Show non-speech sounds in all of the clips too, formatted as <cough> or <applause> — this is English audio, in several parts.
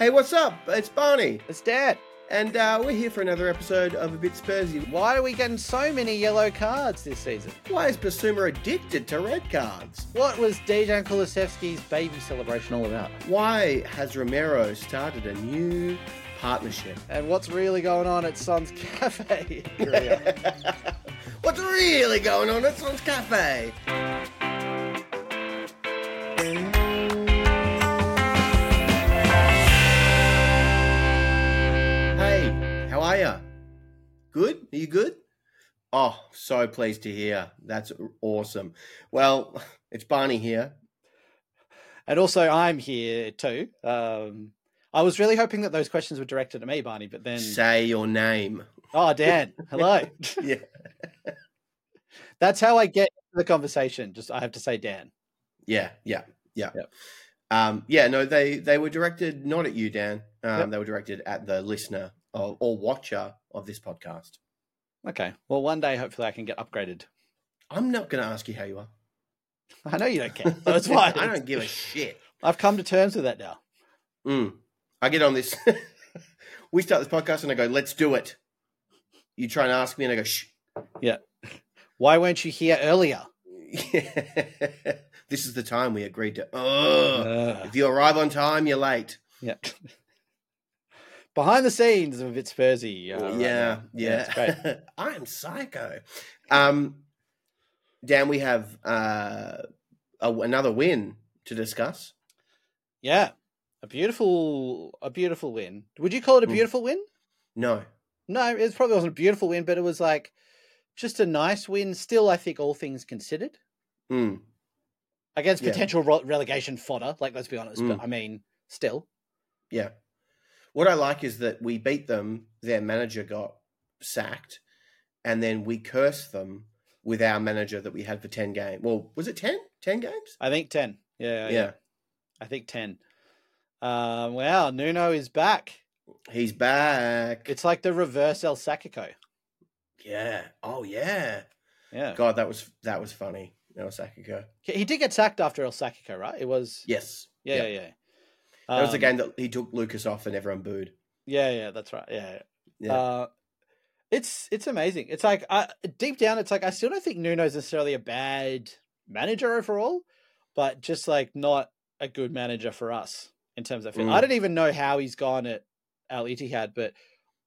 Hey, what's up? It's Barney, It's Dan. and uh, we're here for another episode of A Bit Spursy. Why are we getting so many yellow cards this season? Why is Bissouma addicted to red cards? What was Dejan Kulusevski's baby celebration all about? Why has Romero started a new partnership? And what's really going on at Son's Cafe? <laughs> What's really going on at Son's Cafe? Hey, are you? Good? Are you good? Oh, so pleased to hear. That's awesome. Well, <laughs> it's Barney here. and also, I'm here too. Um, I was really hoping that those questions were directed at me, Barney, but then. Say your name. Oh, Dan. Hello. <laughs> Yeah. That's how I get the conversation. Just I have to say Dan. Yeah, yeah, yeah. Yep. Um, yeah, no, they they were directed not at you, Dan. Um, Yep. They were directed at the listener or, or watcher of this podcast. Okay. Well, one day, hopefully, I can get upgraded. I'm not going to ask you how you are. I know you don't care. It's fine. <laughs> I don't give a shit. I've come to terms with that now. Mm. I get on this. <laughs> we start this podcast and I go, "Let's do it." You try and ask me, and I go, "Shh." Yeah. Why weren't you here earlier? <laughs> this is the time we agreed to. Ugh. Ugh. If you arrive on time, you're late. Yeah. Behind the scenes of a bit Spursy. uh, right yeah, yeah. it's great. <laughs> I'm psycho. Um, Dan, we have uh, a, another win to discuss. Yeah, a beautiful, a beautiful win. Would you call it a Mm. beautiful win? No, No, it probably wasn't a beautiful win, but it was like just a nice win. Still, I think all things considered, mm, against Yeah. potential re- relegation fodder. Like, let's be honest, but Mm. I mean, still, yeah. What I like is that we beat them. Their manager got sacked, and then we cursed them with our manager that we had for ten games. Well, was it 10? 10 games? I think ten. Yeah, yeah, yeah. I think ten. Um, wow, Nuno is back. He's back. It's like the reverse El Sacico. yeah. Oh yeah. Yeah, God, that was that was funny. Sakiko. he he did get sacked after El Sacico, right? It was Yes. yeah, Yeah. yeah. Yeah. That was the Um, game that he took Lucas off and everyone booed. Yeah, yeah, that's right. Yeah, Yeah. Uh, it's it's amazing. It's like I, deep down, it's like I still don't think Nuno's necessarily a bad manager overall, but just like not a good manager for us in terms of. Mm. I don't even know how he's gone at Al Ittihad, but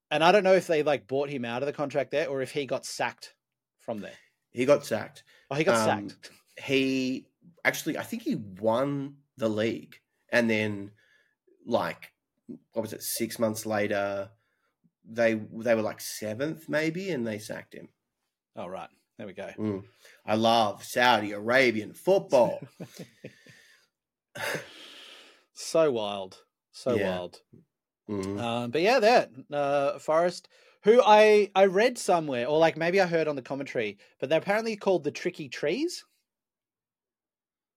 and I don't know if they like bought him out of the contract there or if he got sacked from there. he got sacked. Oh, he got Um, sacked. He actually, I think he won the league, and then like what was it? Six months later, they they were like seventh maybe, and they sacked him. Oh, right. There we go. Mm. I love Saudi Arabian football. <laughs> <sighs> So wild. So Yeah. wild. Mm. Um, but yeah, that uh, Forest, who I I read somewhere, or like maybe I heard on the commentary, but they're apparently called the Tricky Trees.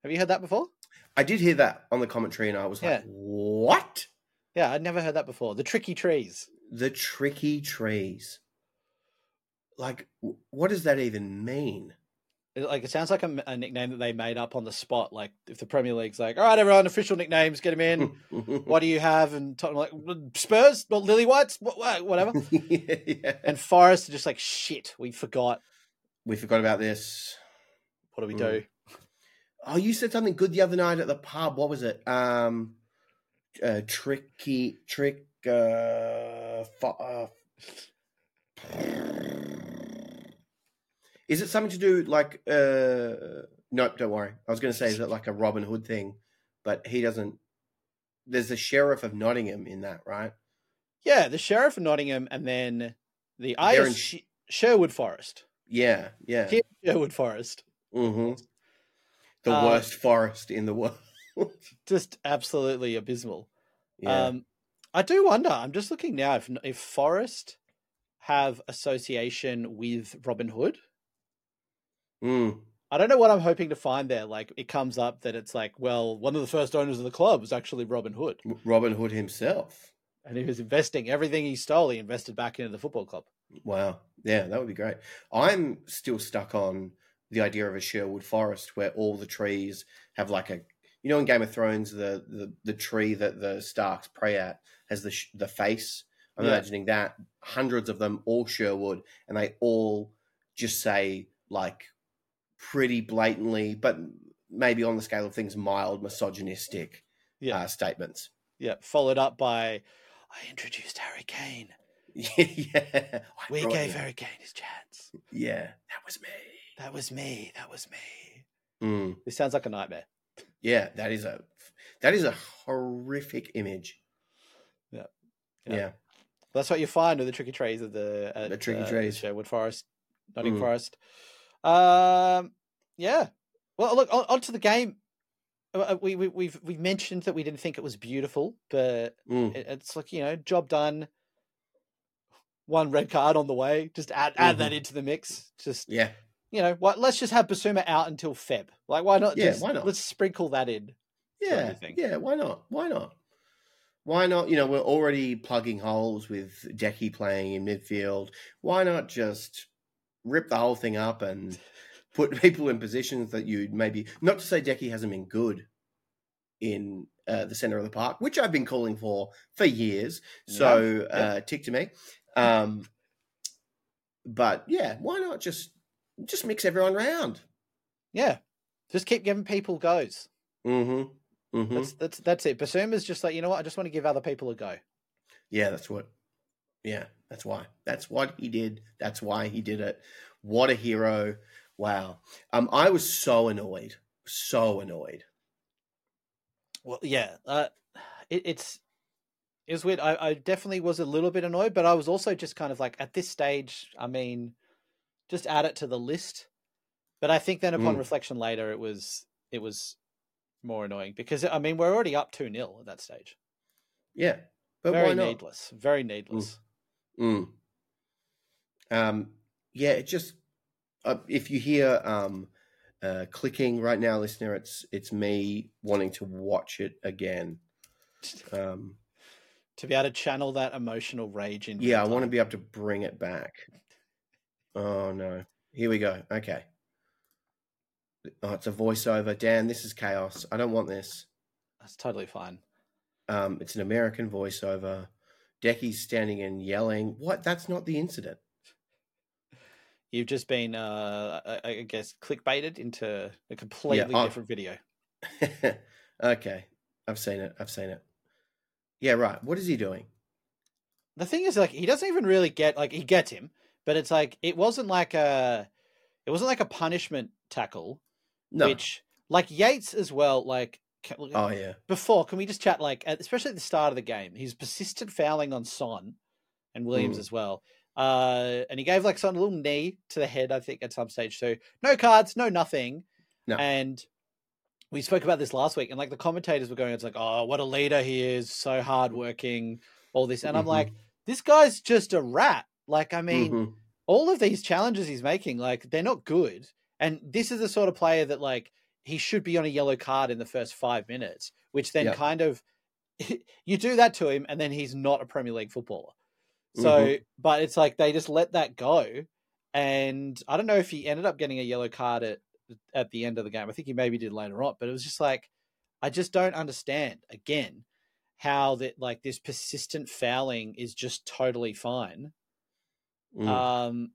Have you heard that before? I did hear that on the commentary, and I was like, Yeah. "What? Yeah, I'd never heard that before. The Tricky Trees. The tricky trees? Like, what does that even mean?" Like it sounds like a, a nickname that they made up on the spot. Like if the Premier League's like, all right, everyone, official nicknames, get them in. <laughs> what do you have? And Tottenham like Spurs, well, Lily Whites, wha- wha- whatever. yeah, <laughs> yeah. and Forest are just like shit. We forgot. We forgot about this. What do we Mm. do? Oh, you said something good the other night at the pub. What was it? Um, uh, tricky, trick. Uh, fo- uh, is it something to do like? Uh, nope, don't worry. I was going to say is it like a Robin Hood thing, but he doesn't. There's the sheriff of Nottingham in that, right? Yeah, the Sheriff of Nottingham, and then the I in- Sherwood Forest. Yeah, yeah. Sherwood Forest. hmm The Uh, worst forest in the world. <laughs> Just absolutely abysmal. yeah. Um, I do wonder. I'm just looking now if if Forest have association with Robin Hood. Mm. I don't know what I'm hoping to find there. Like it comes up that it's like, well, one of the first owners of the club was actually Robin Hood, Robin Hood himself. and he was investing everything he stole. He invested back into the football club. Wow. Yeah, that would be great. I'm still stuck on the idea of a Sherwood forest where all the trees have like a you know in Game of Thrones the the, the tree that the Starks pray at has the the face. I'm Yeah. imagining that hundreds of them, all Sherwood, and they all just say like pretty blatantly, but maybe on the scale of things, mild misogynistic Yeah. uh, statements. Yeah, followed up by, I introduced Harry Kane. <laughs> yeah, We gave you- Harry Kane his chance. Yeah, that was me. That was me. That was me. Mm. This sounds like a nightmare. Yeah, that is a that is a horrific image. Yeah. yeah, Yeah. That's what you find with the tricky trees of the at, The tricky uh, trees. Sherwood Forest, Nottingham Mm. Forest. Um, yeah. Well, look on, onto the game. Uh, uh, We, we we've we've mentioned that we didn't think it was beautiful, but Mm. it, it's like you know, job done. One red card on the way. Just add add that Mhm. into the mix. Just yeah, you know, what? Let's just have Bissouma out until Feb. Like, why not? Yeah, just, why not? Let's sprinkle that in. yeah, yeah. Why not? Why not? Why not? You know, we're already plugging holes with Decky playing in midfield. Why not just rip the whole thing up and <laughs> put people in positions that you'd maybe not to say Decky hasn't been good in uh, the center of the park, which I've been calling for for years. So Yeah, yeah. uh, tick to me. Um, but yeah, why not just just mix everyone round? Yeah, just keep giving people goes. Mm-hmm. Mm-hmm. That's that's that's it. Bissouma's just like you know what? I just want to give other people a go. Yeah, that's what. Yeah, that's why. That's what he did. That's why he did it. What a hero! Wow. Um, I was so annoyed, so annoyed. Well, yeah, uh, it, it's it was weird. I, I definitely was a little bit annoyed, but I was also just kind of like at this stage. I mean, just add it to the list. But I think then upon Mm. reflection later, it was it was more annoying because I mean we're already up two 0 at that stage. Yeah, but very why not? needless. Very needless. Mm. Um, yeah, it just uh, if you hear um, uh, clicking right now, listener, it's it's me wanting to watch it again. <laughs> Um, To be able to channel that emotional rage in. yeah, I want to be able to bring it back. Oh no! Here we go. Okay. Oh, it's a voiceover. Dan, this is chaos. I don't want this. That's totally fine. Um, it's an American voiceover. Decky's standing and yelling. What? That's not the incident. <laughs> You've just been, uh, I, I guess, clickbaited into a completely I- different video. <laughs> okay, I've seen it. I've seen it. Yeah, right. What is he doing? The thing is, like, he doesn't even really get like he gets him, but it's like it wasn't like a, it wasn't like a punishment tackle, No. which like Yates as well. Like Oh yeah. before, can we just chat like, especially at the start of the game, he's persistent fouling on Son and Williams Mm. as well. Uh, and he gave like Son a little knee to the head, I think, at some stage too. No cards, no nothing. No. And we spoke about this last week, and like the commentators were going, it's like, oh, what a leader he is, so hardworking, all this. And I'm Mhm. like, this guy's just a rat. Like, I mean, Mhm. all of these challenges he's making, like, they're not good. And this is the sort of player that, like, he should be on a yellow card in the first five minutes, which then Yeah. kind of <laughs> you do that to him, and then he's not a Premier League footballer. So, Mm-hmm. but it's like they just let that go, and I don't know if he ended up getting a yellow card at at the end of the game. I think he maybe did later on, but it was just like I just don't understand again how that like this persistent fouling is just totally fine. Mm. Um,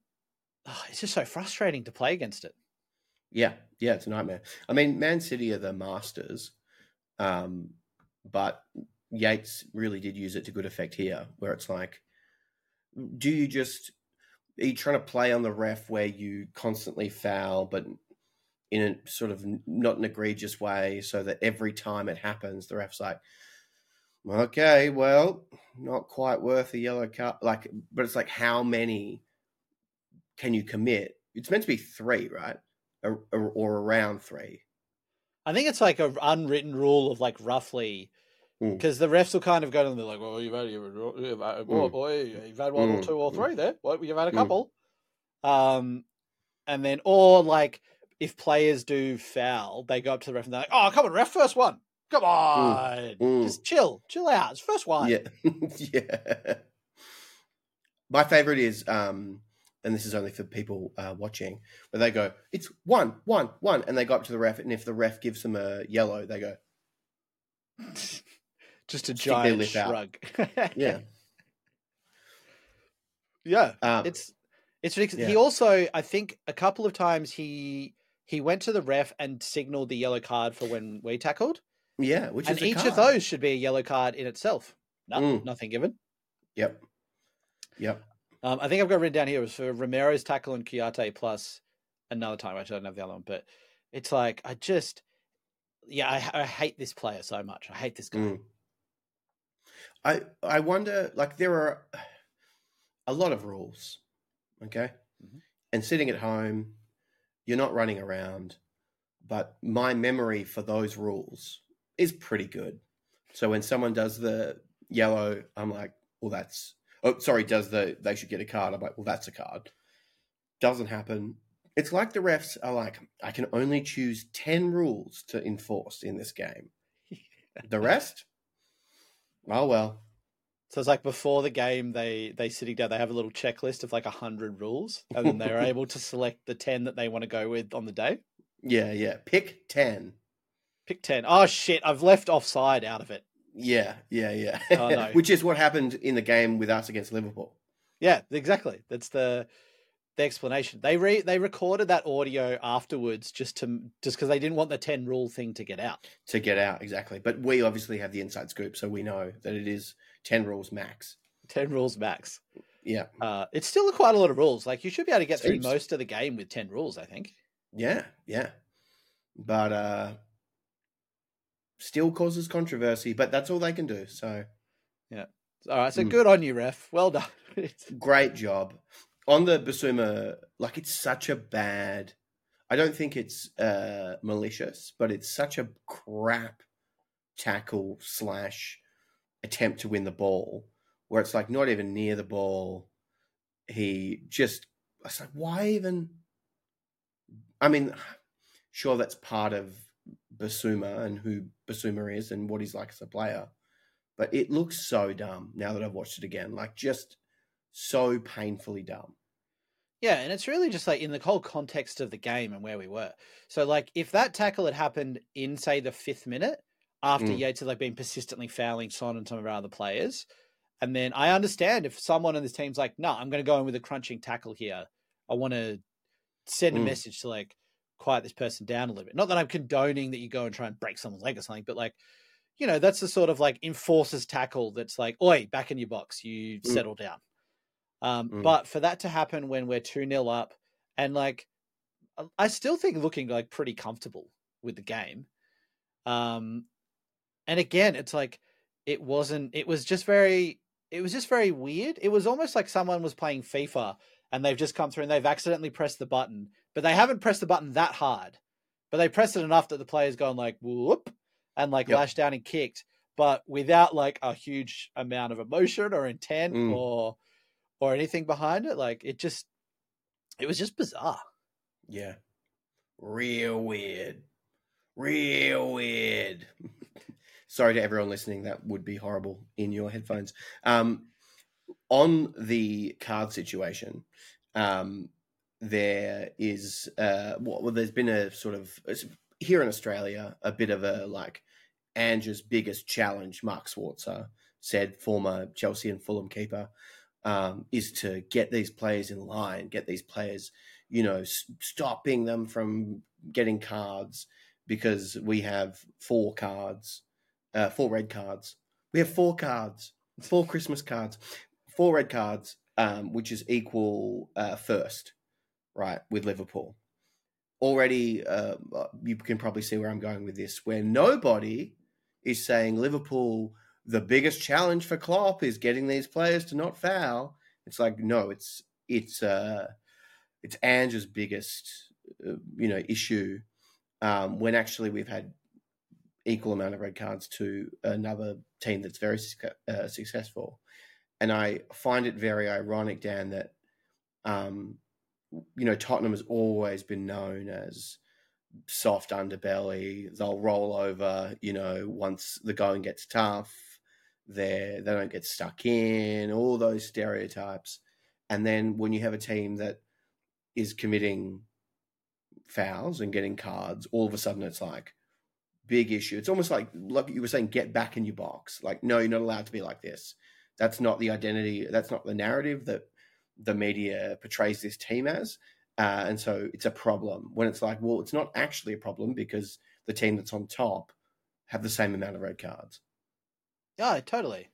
oh, it's just so frustrating to play against it. Yeah, yeah, it's a nightmare. I mean, Man City are the masters, um, but Yates really did use it to good effect here, where it's like, do you just are you trying to play on the ref where you constantly foul, but in a sort of not an egregious way, so that every time it happens, the ref's like, okay, well, not quite worth a yellow card. Like, but it's like, how many can you commit? It's meant to be three, right? or, or, or around three. I think it's like a unwritten rule of like roughly Mm. because the refs will kind of go to them. They're like, "Well, you've had, you've you've had, oh, Mm. boy, you've had one or Mm. two or three there. What you've had a couple." Um, and then or like if players do foul, they go up to the ref and they're like, "Oh, come on, ref, first one. Come on, Mm. just chill, chill out. It's first one." Yeah, <laughs> yeah. My favorite is, um, and this is only for people uh, watching, where they go, "It's one, one, one," and they go up to the ref, and if the ref gives them a yellow, they go, <laughs> Just a giant shrug. Yeah. <laughs> yeah. Um, It's it's ridiculous. He also, I think, a couple of times he he went to the ref and signaled the yellow card for when we tackled, yeah, which and is each of those should be a yellow card in itself. No, Mm. nothing given. Yep. Yep. Um, I think I've got written down here it was for Romero's tackle and Kiyate plus another time. Actually, I don't have the other one, but it's like I just, yeah, I, I hate this player so much. I hate this guy. Mm. I I wonder like there are a lot of rules, okay? Mhm. And sitting at home, you're not running around, but my memory for those rules is pretty good. So when someone does the yellow, I'm like, well that's oh sorry, does the they should get a card. I'm like, well that's a card. Doesn't happen. It's like the refs are like, I can only choose 10 rules to enforce in this game. <laughs> The rest? Oh well. So it's like before the game, they they sitting down, they have a little checklist of like a hundred rules, and then they're <laughs> able to select the ten that they want to go with on the day. Yeah, yeah. Pick 10. Pick ten. Oh shit! I've left offside out of it. Yeah, yeah, yeah. Oh, no. <laughs> Which is what happened in the game with us against Liverpool. Yeah, exactly. That's the the explanation. They re they recorded that audio afterwards just to just because they didn't want the ten rule thing to get out. to get out exactly. But we obviously have the inside scoop, so we know that it is ten rules max. Ten rules max. Yeah, Uh, it's still quite a lot of rules. Like you should be able to get through most of the game with ten rules. I think. yeah, yeah. But uh still causes controversy. But that's all they can do. So yeah. All right, so Mm. good on you, ref. Well done. <laughs> great job on the Bissouma. Like it's such a bad. I don't think it's uh malicious, but it's such a crap tackle slash attempt to win the ball, where it's like not even near the ball. He just, I was like, why even? I mean, sure, that's part of Bissouma and who Bissouma is and what he's like as a player, but it looks so dumb now that I've watched it again. Like, just so painfully dumb. Yeah, and it's really just like in the whole context of the game and where we were. So, like, if that tackle had happened in, say, the fifth minute after Mm. Yates had like been persistently fouling Son and some of our other players, and then I understand if someone on this team's like, "No, I'm going to go in with a crunching tackle here. I want to send a Mm. message to like quiet this person down a little bit." Not that I'm condoning that you go and try and break someone's leg or something, but like, you know, that's the sort of like enforces tackle that's like, "Oi, back in your box. You Mm. settle down." Um, Mm. But for that to happen when we're 2 0 up, and like, I- I still think looking like pretty comfortable with the game. Um, and again, it's like, it wasn't, it was just very, it was just very weird. It was almost like someone was playing FIFA and they've just come through and they've accidentally pressed the button, but they haven't pressed the button that hard. But they pressed it enough that the player's gone like, whoop, and like Yep. lashed down and kicked, but without like a huge amount of emotion or intent Mm. or, or anything behind it. Like it just, it was just bizarre. Yeah. Real weird. Real weird. <laughs> Sorry to everyone listening. That would be horrible in your headphones. Um, on the card situation, um, there is uh, well, there's been a sort of here in Australia a bit of a like Ange's biggest challenge. Mark Schwarzer said, former Chelsea and Fulham keeper, um, is to get these players in line, get these players you know, stopping them from getting cards because we have four cards, uh, four red cards. We have four cards, four Christmas cards, four red cards, um, which is equal uh, first, right, with Liverpool. Already, uh, you can probably see where I'm going with this, where nobody is saying Liverpool, the biggest challenge for Klopp is getting these players to not foul. It's like, no, it's, it's, uh, it's Ange's biggest, uh, you know, issue. Um, when actually we've had equal amount of red cards to another team that's very uh, successful, and I find it very ironic, Dan, that um, you know Tottenham has always been known as soft underbelly. They'll roll over, you know, once the going gets tough. They they don't get stuck in. All those stereotypes, and then when you have a team that is committing fouls and getting cards, all of a sudden it's like big issue. It's almost like like you were saying, get back in your box. Like, no, you're not allowed to be like this. That's not the identity. That's not the narrative that the media portrays this team as. Uh, and so it's a problem when it's like, well, it's not actually a problem because the team that's on top have the same amount of red cards. Yeah, totally.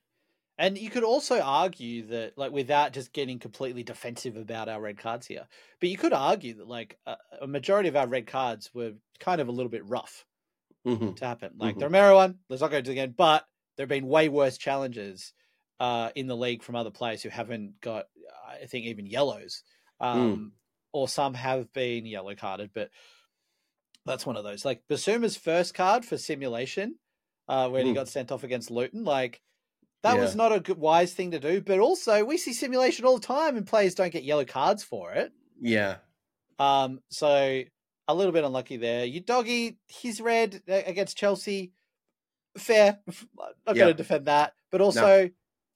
And you could also argue that, like, without just getting completely defensive about our red cards here, but you could argue that, like, a, a majority of our red cards were kind of a little bit rough Mm-hmm. to happen. Like Mhm. the Romero one, let's not go into it again, but there have been way worse challenges uh, in the league from other players who haven't got, I think, even yellows. Um, Or some have been yellow carded, but that's one of those. Like Bissouma's first card for simulation, uh, when he Mm. got sent off against Luton, like that Yeah. was not a good, wise thing to do. But also, we see simulation all the time, and players don't get yellow cards for it. Yeah. Um, so a little bit unlucky there. Udogie, he's red uh, against Chelsea. Fair. <laughs> Not going to defend that, but also,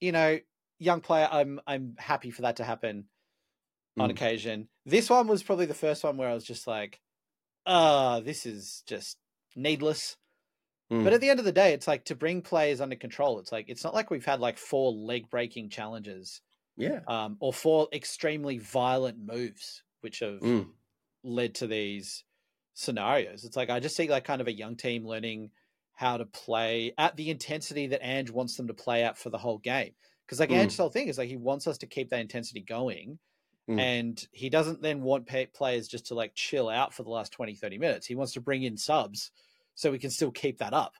you know, young player. I'm I'm happy for that to happen on Mm. occasion. This one was probably the first one where I was just like, "Ah, this is just needless." Mm. But at the end of the day, it's like to bring players under control. It's like it's not like we've had like four leg breaking challenges, yeah. um, or four extremely violent moves, which have Mm. led to these scenarios. It's like I just see like kind of a young team learning how to play at the intensity that Ange wants them to play at for the whole game. Because like Mm. Ange's whole thing is like he wants us to keep that intensity going. Mm. And he doesn't then want pay- players just to like chill out for the last 20, 30 minutes. He wants to bring in subs so we can still keep that up.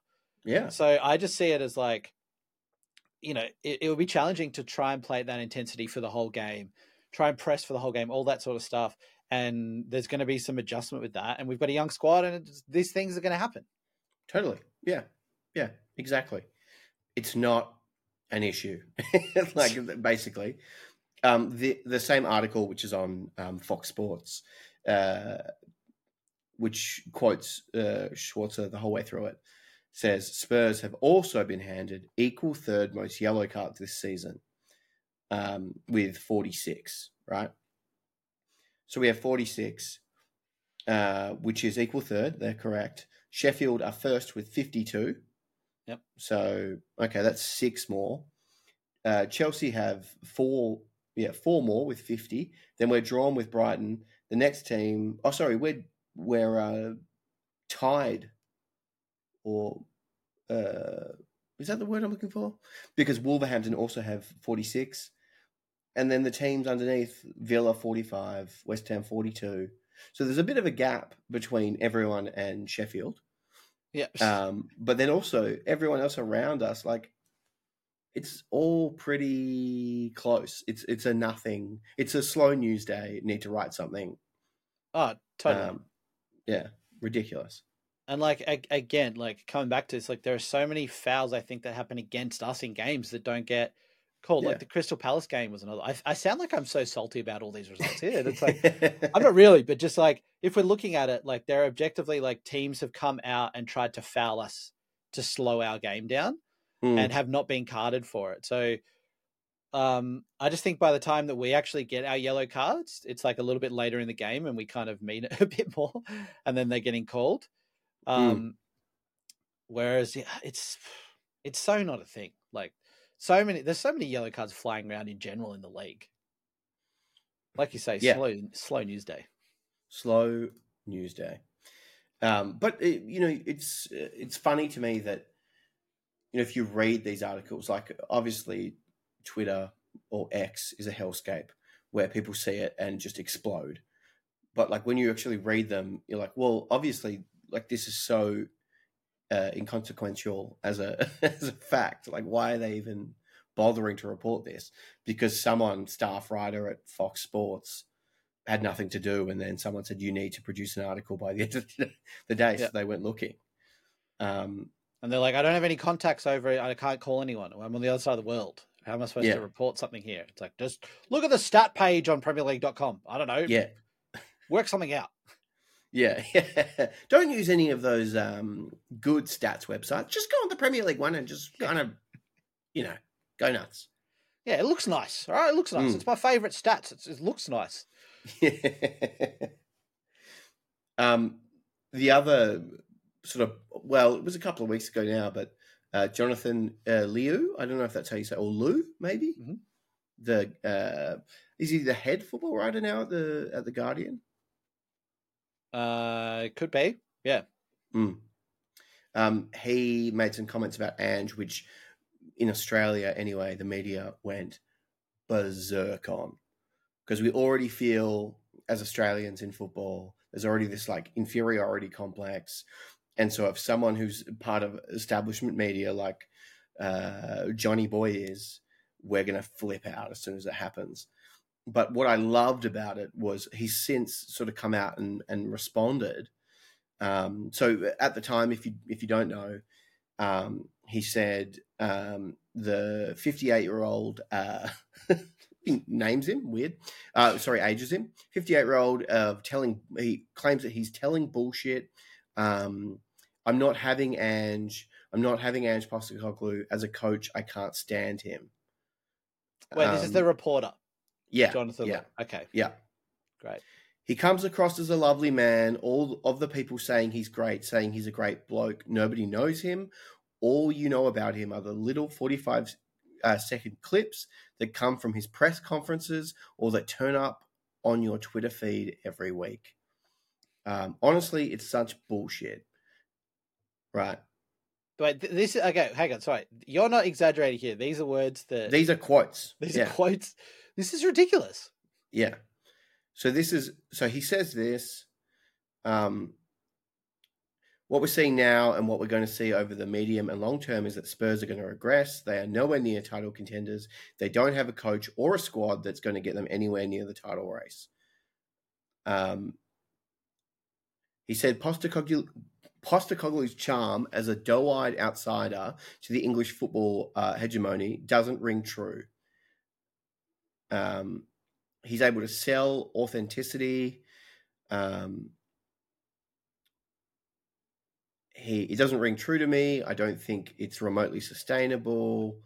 Yeah. So I just see it as like, you know, it, it would be challenging to try and play at that intensity for the whole game, try and press for the whole game, all that sort of stuff. And there's going to be some adjustment with that. And we've got a young squad, and it's, these things are going to happen. Totally. Yeah. Yeah. Exactly. It's not an issue. <laughs> like <laughs> basically, um, the the same article which is on um, Fox Sports, uh, which quotes uh, Schwarzer the whole way through it, says Spurs have also been handed equal third most yellow cards this season, um, with forty six. Right. So we have forty six, uh, which is equal third. They're correct. Sheffield are first with 52. Yep. So, okay, that's six more. Uh, Chelsea have four, yeah, four more with 50. Then we're drawn with Brighton. The next team, oh, sorry, we're, we're uh, tied or, uh, is that the word I'm looking for? Because Wolverhampton also have 46. And then the teams underneath Villa 45, West Ham 42. So there's a bit of a gap between everyone and Sheffield. Yeah. Um, but then also everyone else around us, like it's all pretty close. It's it's a nothing. It's a slow news day. Need to write something. oh, totally. Um, yeah, ridiculous. and like a- again, like coming back to this, like there are so many fouls I think that happen against us in games that don't get called. Yeah. Like the Crystal Palace game was another. I, I sound like I'm so salty about all these results here. It's like <laughs> I'm not really, but just like if we're looking at it, like they're objectively like teams have come out and tried to foul us to slow our game down Mm, and have not been carded for it. So um I just think by the time that we actually get our yellow cards, it's like a little bit later in the game and we kind of mean it <laughs> a bit more and then they're getting called. Um whereas yeah, it's it's so not a thing. Like so many there's so many yellow cards flying around in general in the league. Like you say, Yeah. slow slow news day. slow news day. Um, but it, you know, it's it's funny to me that you know if you read these articles, like obviously Twitter or X is a hellscape where people see it and just explode. But like when you actually read them, you're like, well, obviously, like this is so uh, inconsequential as a <laughs> as a fact. Like, why are they even bothering to report this? Because someone staff writer at Fox Sports had nothing to do, and then someone said you need to produce an article by the end of the <laughs> day, so Yeah. they went looking. Um, And they're like, I don't have any contacts over it. I can't call anyone. I'm on the other side of the world. How am I supposed Yeah. to report something here? It's like, just look at the stat page on PremierLeague.com. I don't know. yeah, Work something out. <laughs> yeah, <laughs> yeah. Don't use any of those um, good stats websites. Just go on the Premier League one and just kind of, you know, go nuts. Yeah, it looks nice. All right, it looks nice. Mm. It's my favorite stats. It's, it looks nice. <laughs> um, the other sort of well, it was a couple of weeks ago now, but uh, Jonathan uh, Liew, I don't know if that's how you say, or Lou, maybe Mhm. the uh, is he the head football writer now at the at the Guardian? Uh, could be. Yeah. Mm. Um, he made some comments about Ange, which in Australia, anyway, the media went berserk on because we already feel as Australians in football, there's already this like inferiority complex. And so, if someone who's part of establishment media like uh, Johnny Boy is, we're going to flip out as soon as it happens. But what I loved about it was he's since sort of come out and, and responded. Um, so at the time, if you if you don't know, um, he said um, the 58 year old uh, <laughs> names him weird. Uh, sorry, ages him. 58 year old uh, telling he claims that he's telling bullshit. Um, I'm not having Ange. I'm not having Ange Postecoglou as a coach. I can't stand him. Wait, this is Um, the reporter, yeah, Jonathan. yeah. Lowe. Okay, yeah. great. He comes across as a lovely man. All of the people saying he's great, saying he's a great bloke. Nobody knows him. All you know about him are the little 45 uh, second clips that come from his press conferences or that turn up on your Twitter feed every week. Um, honestly, it's such bullshit. Right. Wait, this is okay. Hang on, sorry. You're not exaggerating here. These are words that These are quotes. these yeah. are quotes. This is ridiculous. Yeah. So this is so he says this. Um, what we're seeing now and what we're going to see over the medium and long term is that Spurs are going to regress. They are nowhere near title contenders. They don't have a coach or a squad that's going to get them anywhere near the title race. Um, he said Postecoglou's charm as a doe-eyed outsider to the English football uh, hegemony doesn't ring true. Um, he's able to sell authenticity. Um, he it doesn't ring true to me. I don't think it's remotely sustainable.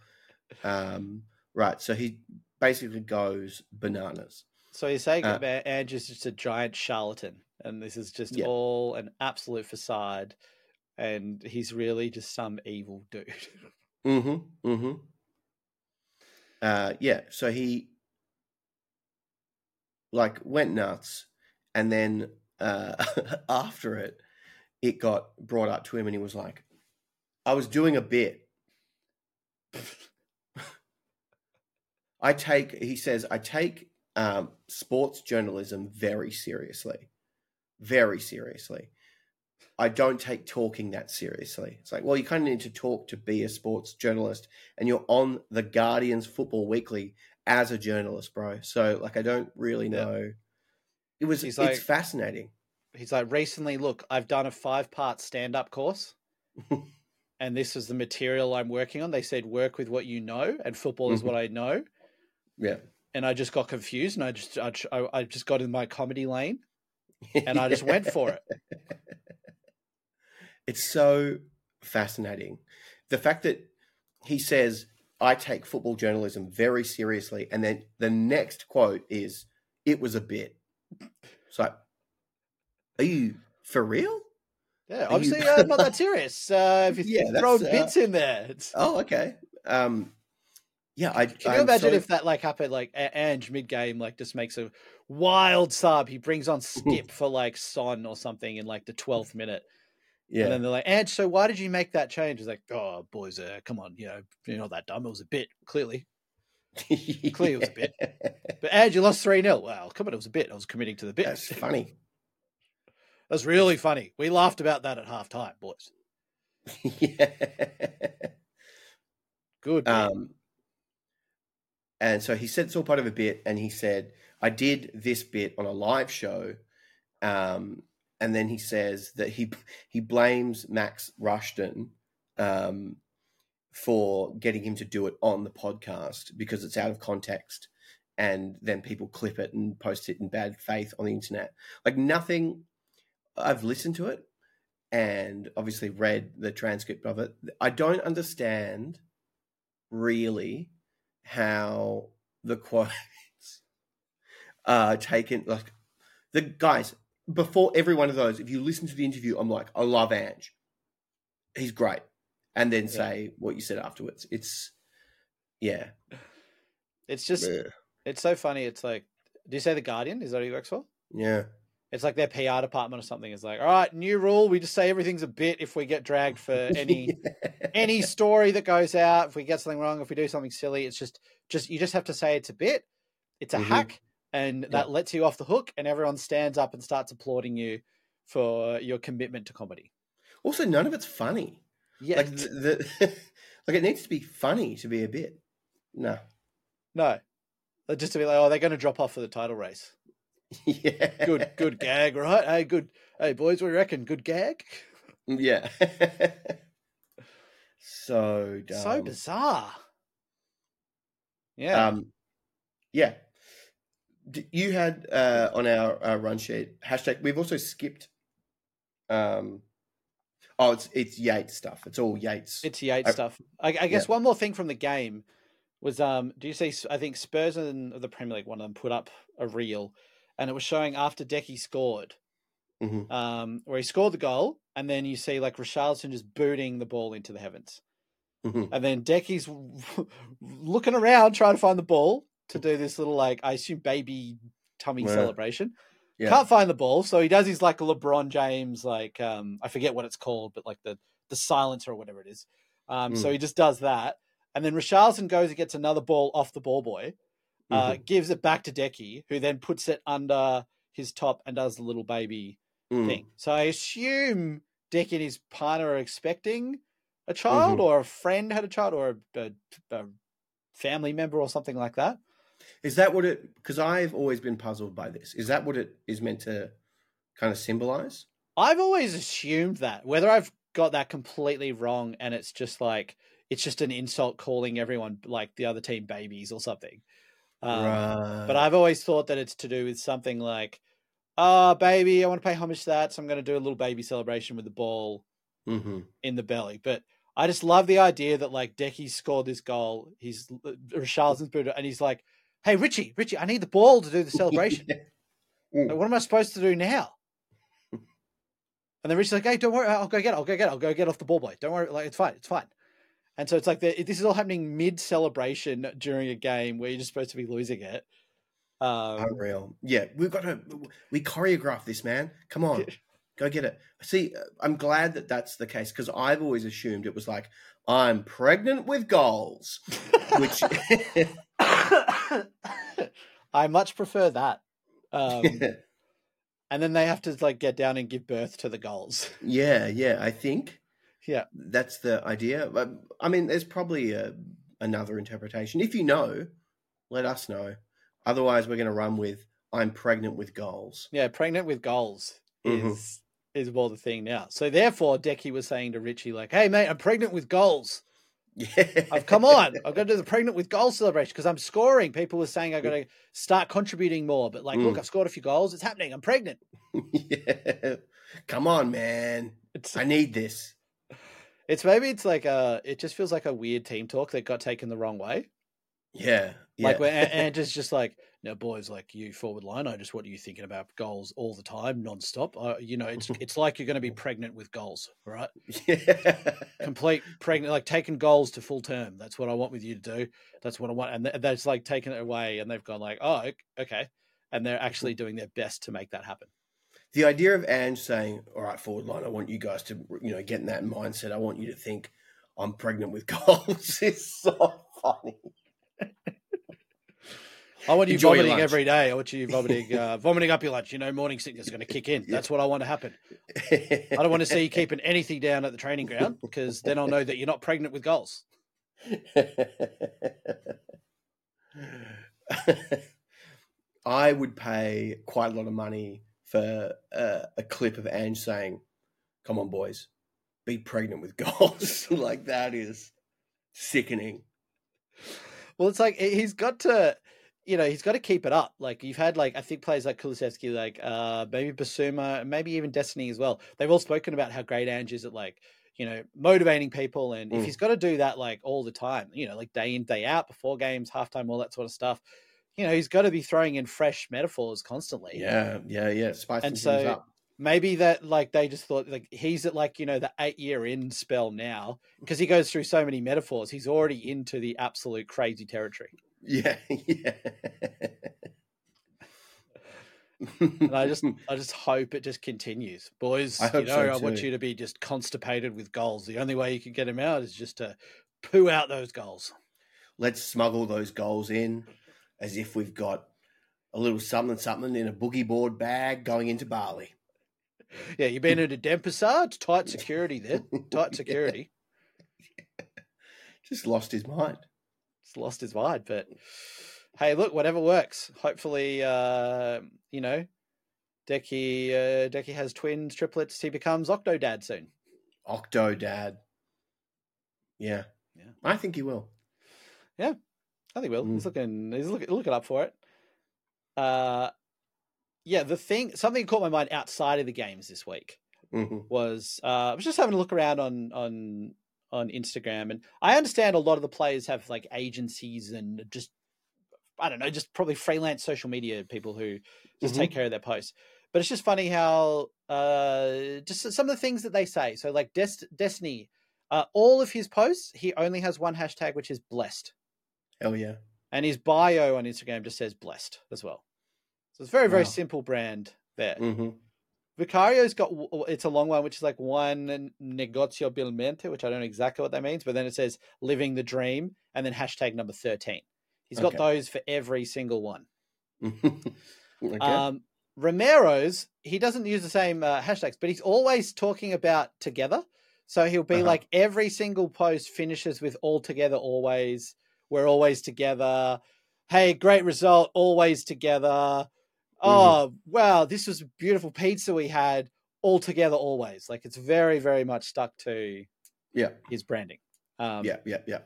Um, right, so he basically goes bananas. So you're saying Uh, that Ange is just a giant charlatan, and this is just Yeah. all an absolute facade, and he's really just some evil dude. <laughs> Mm-hmm. Mm-hmm. Uh, yeah. So he like went nuts, and then uh, <laughs> after it, it got brought up to him, and he was like, "I was doing a bit." <laughs> I take. He says, "I take um, sports journalism very seriously, very seriously." I don't take talking that seriously. It's like, well, you kind of need to talk to be a sports journalist, and you're on the Guardian's Football Weekly as a journalist, bro. So, like, I don't really Yeah. know. It was. He's it's like- fascinating. he's like, recently, look, I've done a five part stand up course. <laughs> and this is the material I'm working on. They said, work with what you know, and football is Mhm. what I know. Yeah. And I just got confused, and I just, I I just got in my comedy lane, <laughs> and I just went for it. It's so fascinating. The fact that he says, I take football journalism very seriously. And then the next quote is, it was a bit. So, are you for real? Yeah, Are you- obviously, uh, <laughs> not that serious. Uh, if you Yeah, throw uh, bits in there, it's, Oh, okay. Um, yeah, I Can you I'm imagine so- if that like happened? Like Ange mid game, like just makes a wild sub. He brings on <laughs> Skipp for like Son or something in like the twelfth minute, and yeah, then they're like, Ange, so why did you make that change? He's like, oh boys, uh, come on, you know, you're not that dumb. It was a bit clearly, clearly it was a bit. <laughs> but Ange, you lost three 0 Well, come on, it was a bit. I was committing to the bit. That's funny. <laughs> That's really funny. We laughed about that at halftime, boys. <laughs> yeah. Good. bit. Um, and so he said it's all part of a bit, and he said, I did this bit on a live show. Um, and then he says that he he blames Max Rushton um, for getting him to do it on the podcast because it's out of context, and then people clip it and post it in bad faith on the internet. Like nothing. I've listened to it and obviously read the transcript of it. I don't understand really how the quotes <laughs> are taken. Like the guys before every one of those, if you listen to the interview, I'm like, I love Ange. he's great, and then Yeah. say what you said afterwards. It's yeah, It's just Ugh. it's so funny. It's like, do you say the Guardian? Is that who he works for? yeah, It's like their PR department or something. It's like, all right, new rule. We just say everything's a bit if we get dragged for <laughs> any any story that goes out. If we get something wrong, if we do something silly, it's just just you just have to say it's a bit. It's a Mhm. hack, and that lets you off the hook, and everyone stands up and starts applauding you for your commitment to comedy. Also, none of it's funny. Yeah, Like the, the <laughs> like it needs to be funny to be a bit. No. no, They're just to be like, oh, they're going to drop off for the title race. <laughs> yeah. Good, good gag, right? Hey, good. Hey, boys, what do you reckon? Good gag. Yeah. <laughs> so dumb. so bizarre. Yeah. Um, yeah. You had uh, on our, our run sheet hashtag. We've also skipped. Um, oh, it's it's Yates stuff. It's all Yates. It's Yates I- stuff. I, I guess one more thing from the game was um. Do you see? I think Spurs and the Premier League, one of them put up a reel, and it was showing after Decky scored, Mhm. um, where he scored the goal, and then you see like Richarlison just booting the ball into the heavens, Mhm. and then Decky's <laughs> looking around trying to find the ball to do this little like I assume baby tummy Yeah. celebration. Yeah. Can't find the ball, so he does his like a LeBron James, like um, I forget what it's called, but like the the silencer or whatever it is. Um, So Mm. he just does that, and then Richarlison goes and gets another ball off the ball boy, uh, Mhm. gives it back to Decky, who then puts it under his top and does the little baby Mm. thing. So I assume Decky and his partner are expecting a child, Mhm. or a friend had a child, or a, a, a family member, or something like that. Is that what it? Because I've always been puzzled by this. Is that what it is meant to kind of symbolize? I've always assumed that. Whether I've got that completely wrong and it's just like it's just an insult calling everyone like the other team babies or something. Um, right. But I've always thought that it's to do with something like, oh, baby, I want to pay homage to that, so I'm going to do a little baby celebration with the ball hmm in the belly. But I just love the idea that like Decky scored this goal, he's Richarlison's booted, and he's like, "Hey, Richie, Richie, I need the ball to do the <laughs> celebration." Mm. Like, what am I supposed to do now? <laughs> And then Richie's like, "Hey, don't worry, I'll go get it. I'll go get it. I'll go get off the ball boy. Don't worry, like it's fine, it's fine." And so it's like the, this is all happening mid celebration during a game where you're just supposed to be losing it. Um, Unreal. Yeah, we've got to. We choreograph this, man. Come on, <laughs> go get it. See, uh, I'm glad that that's the case because I've always assumed it was like I'm pregnant with goals, which <laughs> I much prefer that. Um, and then they have to like get down and give birth to the goals. <laughs> yeah, yeah. I think Yeah. that's the idea. But, I mean, there's probably a, another interpretation. If you know, let us know. Otherwise, we're going to run with I'm pregnant with goals. Yeah, pregnant with goals is Mhm. is more the thing now. So therefore, Decky was saying to Richie, like, "Hey, mate, I'm pregnant with goals. Yeah. I've come <laughs> on. I've got to do the pregnant with goals celebration because I'm scoring. People were saying I've got to start contributing more, but like, look, Mm. I've scored a few goals. It's happening. I'm pregnant. <laughs> yeah. Come on, man. It's I need this. it's maybe it's like a. It just feels like a weird team talk that got taken the wrong way. Yeah. Yeah. Like, where and, and it's just like, now, boys, like you forward line, I just what are you thinking about goals all the time, nonstop? Uh, you know, it's <laughs> it's like you're going to be pregnant with goals, right? yeah. Complete pregnant, like taking goals to full term. That's what I want with you to do. That's what I want, and th- that's like taking it away, and they've gone like, oh, ok- okay, and they're actually doing their best to make that happen. the idea of Ange saying, "All right, forward line, I want you guys to, you know, get in that mindset. I want you to think I'm pregnant with <laughs> goals." is so funny. <laughs> I want you Enjoy vomiting every day. I want you vomiting, uh, <laughs> vomiting up your lunch. You know, morning sickness is going to kick in. That's what I want to happen. I don't want to see you keeping anything down at the training ground because then I'll know that you're not pregnant with goals. <laughs> I would pay quite a lot of money for uh, a clip of Ange saying, "Come on, boys, be pregnant with <laughs> goals." like that is sickening. Well, it's like he's got to, you know, he's got to keep it up. Like you've had like I think players like Kulusevski, like uh maybe Bissouma, maybe even Destiny as well. They've all spoken about how great Ange is at like you know motivating people, and if Mm. he's got to do that like all the time, you know, like day in day out, before games, halftime, all that sort of stuff. You know, he's got to be throwing in fresh metaphors constantly. Yeah, yeah, yeah. Spice And some things so- up. maybe that like they just thought like he's at like you know the eight year in spell now because he goes through so many metaphors. He's already into the absolute crazy territory. Yeah, <laughs> yeah. And I just <laughs> I just hope it just continues, boys. I you know, so I want you to be just constipated with goals. The only way you can get him out is just to poo out those goals. Let's smuggle those goals in as if we've got a little something something in a boogie board bag going into Bali. Yeah, you've been into Denpasar. Tight security there. <laughs> Tight security. Just lost his mind. Lost his mind, but hey, look, whatever works. Hopefully, uh, you know, Decky uh, Decky has twins, triplets. He becomes Octodad soon. Octo dad. Yeah. Yeah. I think he will. Yeah. I think he will. Mm. He's looking. He's looking, looking up for it. Uh, yeah. The thing, something caught my mind outside of the games this week hmm was uh, I was just having a look around on on on Instagram, and I understand a lot of the players have like agencies and just I don't know, just probably freelance social media people who just Mhm. take care of their posts. But it's just funny how uh, just some of the things that they say. So like Dest- Destiny, uh, all of his posts, he only has one hashtag, which is blessed, Hell yeah. and his bio on Instagram just says blessed as well. So it's very very Wow. simple brand there. hmm Vicario's got it's a long one, which is like one negozio bilmente, which I don't know exactly what that means, but then it says living the dream and then hashtag number 13. He's got Okay. those for every single one. <laughs> okay. Um, Romero's, he doesn't use the same uh, hashtags, but he's always talking about together. So he'll be Uh-huh. like every single post finishes with all together, always. We're always together. Hey, great result, always together. Oh, wow, this was a beautiful pizza we had, all together, always. Like it's very, very much stuck to yeah. his branding. Um, Yeah. Yeah. Yeah.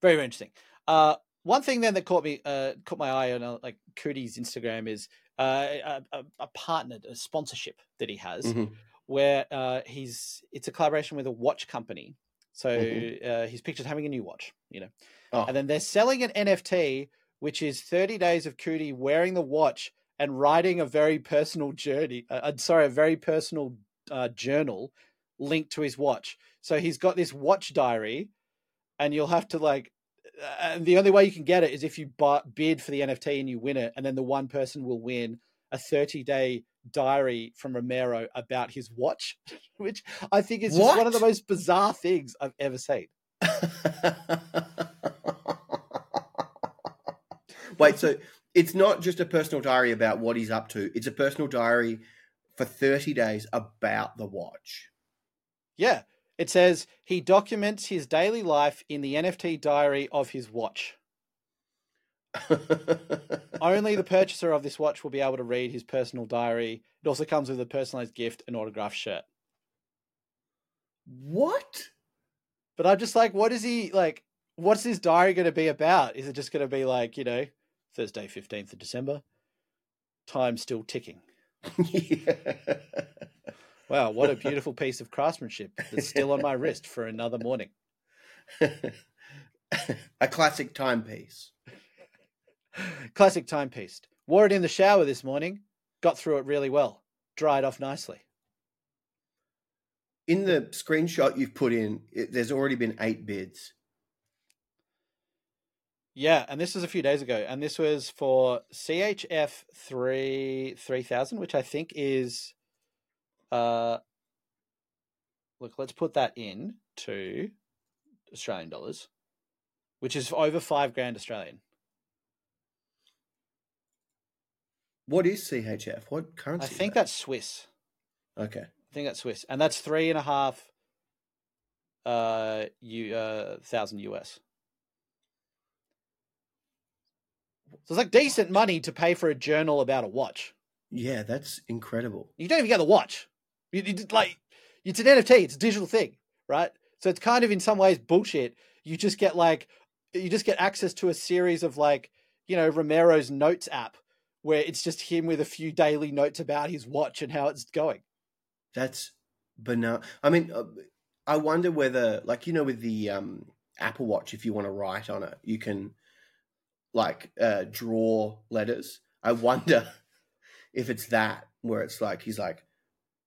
very, very interesting. Uh, one thing then that caught me, uh, caught my eye on uh, like Cuti's Instagram is uh, a, a, a partner, a sponsorship that he has, Mhm. where uh, he's it's a collaboration with a watch company. So Mhm. uh, he's pictured having a new watch, you know, Oh. and then they're selling an NFT, which is 30 days of Cootie wearing the watch and writing a very personal journey. Uh, uh, sorry, a very personal uh, journal linked to his watch. So he's got this watch diary, and you'll have to like. uh, And the only way you can get it is if you bid for the NFT and you win it, and then the one person will win a 30 day diary from Romero about his watch, <laughs> which I think is just one of the most bizarre things I've ever seen. <laughs> Wait, so it's not just a personal diary about what he's up to. It's a personal diary for 30 days about the watch. Yeah. It says he documents his daily life in the NFT diary of his watch. <laughs> Only the purchaser of this watch will be able to read his personal diary. It also comes with a personalized gift, an autographed shirt. what? But I'm just like, what is he like? What's his diary going to be about? Is it just going to be like, you know, Thursday, 15th of December? Time still ticking. Yeah. <laughs> Wow, what a beautiful piece of craftsmanship that's still on my wrist for another morning. a classic timepiece. Classic timepiece. Wore it in the shower this morning. Got through it really well. Dried off nicely. In the screenshot you've put in, it, there's already been eight bids. Yeah, and this was a few days ago, and this was for CHF three three thousand, which I think is, uh, look, let's put that in to Australian dollars, which is over five grand Australian. What is CHF? What I currency? is think that? that's Swiss. okay. I think that's Swiss, and that's three and a half uh, U, uh, thousand US. So it's like decent money to pay for a journal about a watch. Yeah, that's incredible. You don't even get the watch. You, you like it's an NFT. It's a digital thing, right? So it's kind of in some ways bullshit. You just get like you just get access to a series of like you know Romero's notes app where it's just him with a few daily notes about his watch and how it's going. That's banana. I mean, uh, I wonder whether, like, you know, with the um, Apple Watch, if you want to write on it, you can like uh, draw letters. I wonder <laughs> if it's that where it's like he's like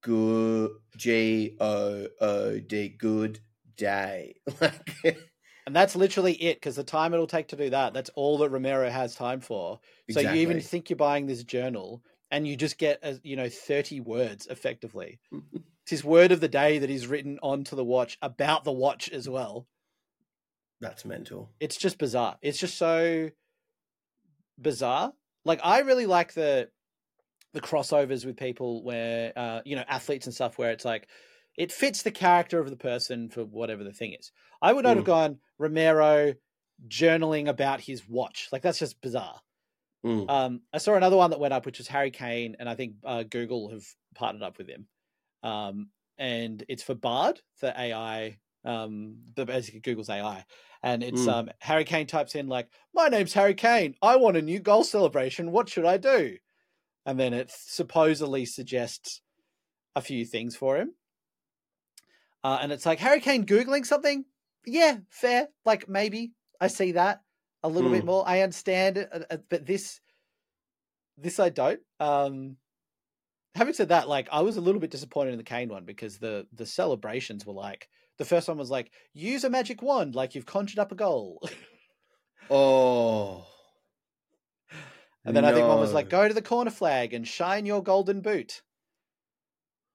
good G O O D good day. <laughs> Like And that's literally it because the time it'll take to do that, that's all that Romero has time for. So you even think you're buying this journal and you just get, uh, you know, 30 words effectively. <laughs> It's his word of the day that he's written onto the watch about the watch as well. that's mental. It's just bizarre. It's just so bizarre. Like I really like the the crossovers with people where uh, you know, athletes and stuff where it's like it fits the character of the person for whatever the thing is. I would not have Mm. gone Romero journaling about his watch. Like that's just bizarre. Mm. Um, I saw another one that went up, which was Harry Kane, and I think uh, Google have partnered up with him. Um, and it's for Bard, the AI, um, the basically Google's AI, and it's Mm. um, Harry Kane types in like, "My name's Harry Kane. I want a new goal celebration. What should I do?" And then it supposedly suggests a few things for him. Uh, and it's like Harry Kane googling something. Yeah, fair. Like maybe I see that a little bit Mm. more. I understand it, uh, uh, but this, this I don't. Um, having said that, like I was a little bit disappointed in the Kane one because the the celebrations were like the first one was like use a magic wand like you've conjured up a goal, <laughs> Oh. and then I think one was like go to the corner flag and shine your golden boot.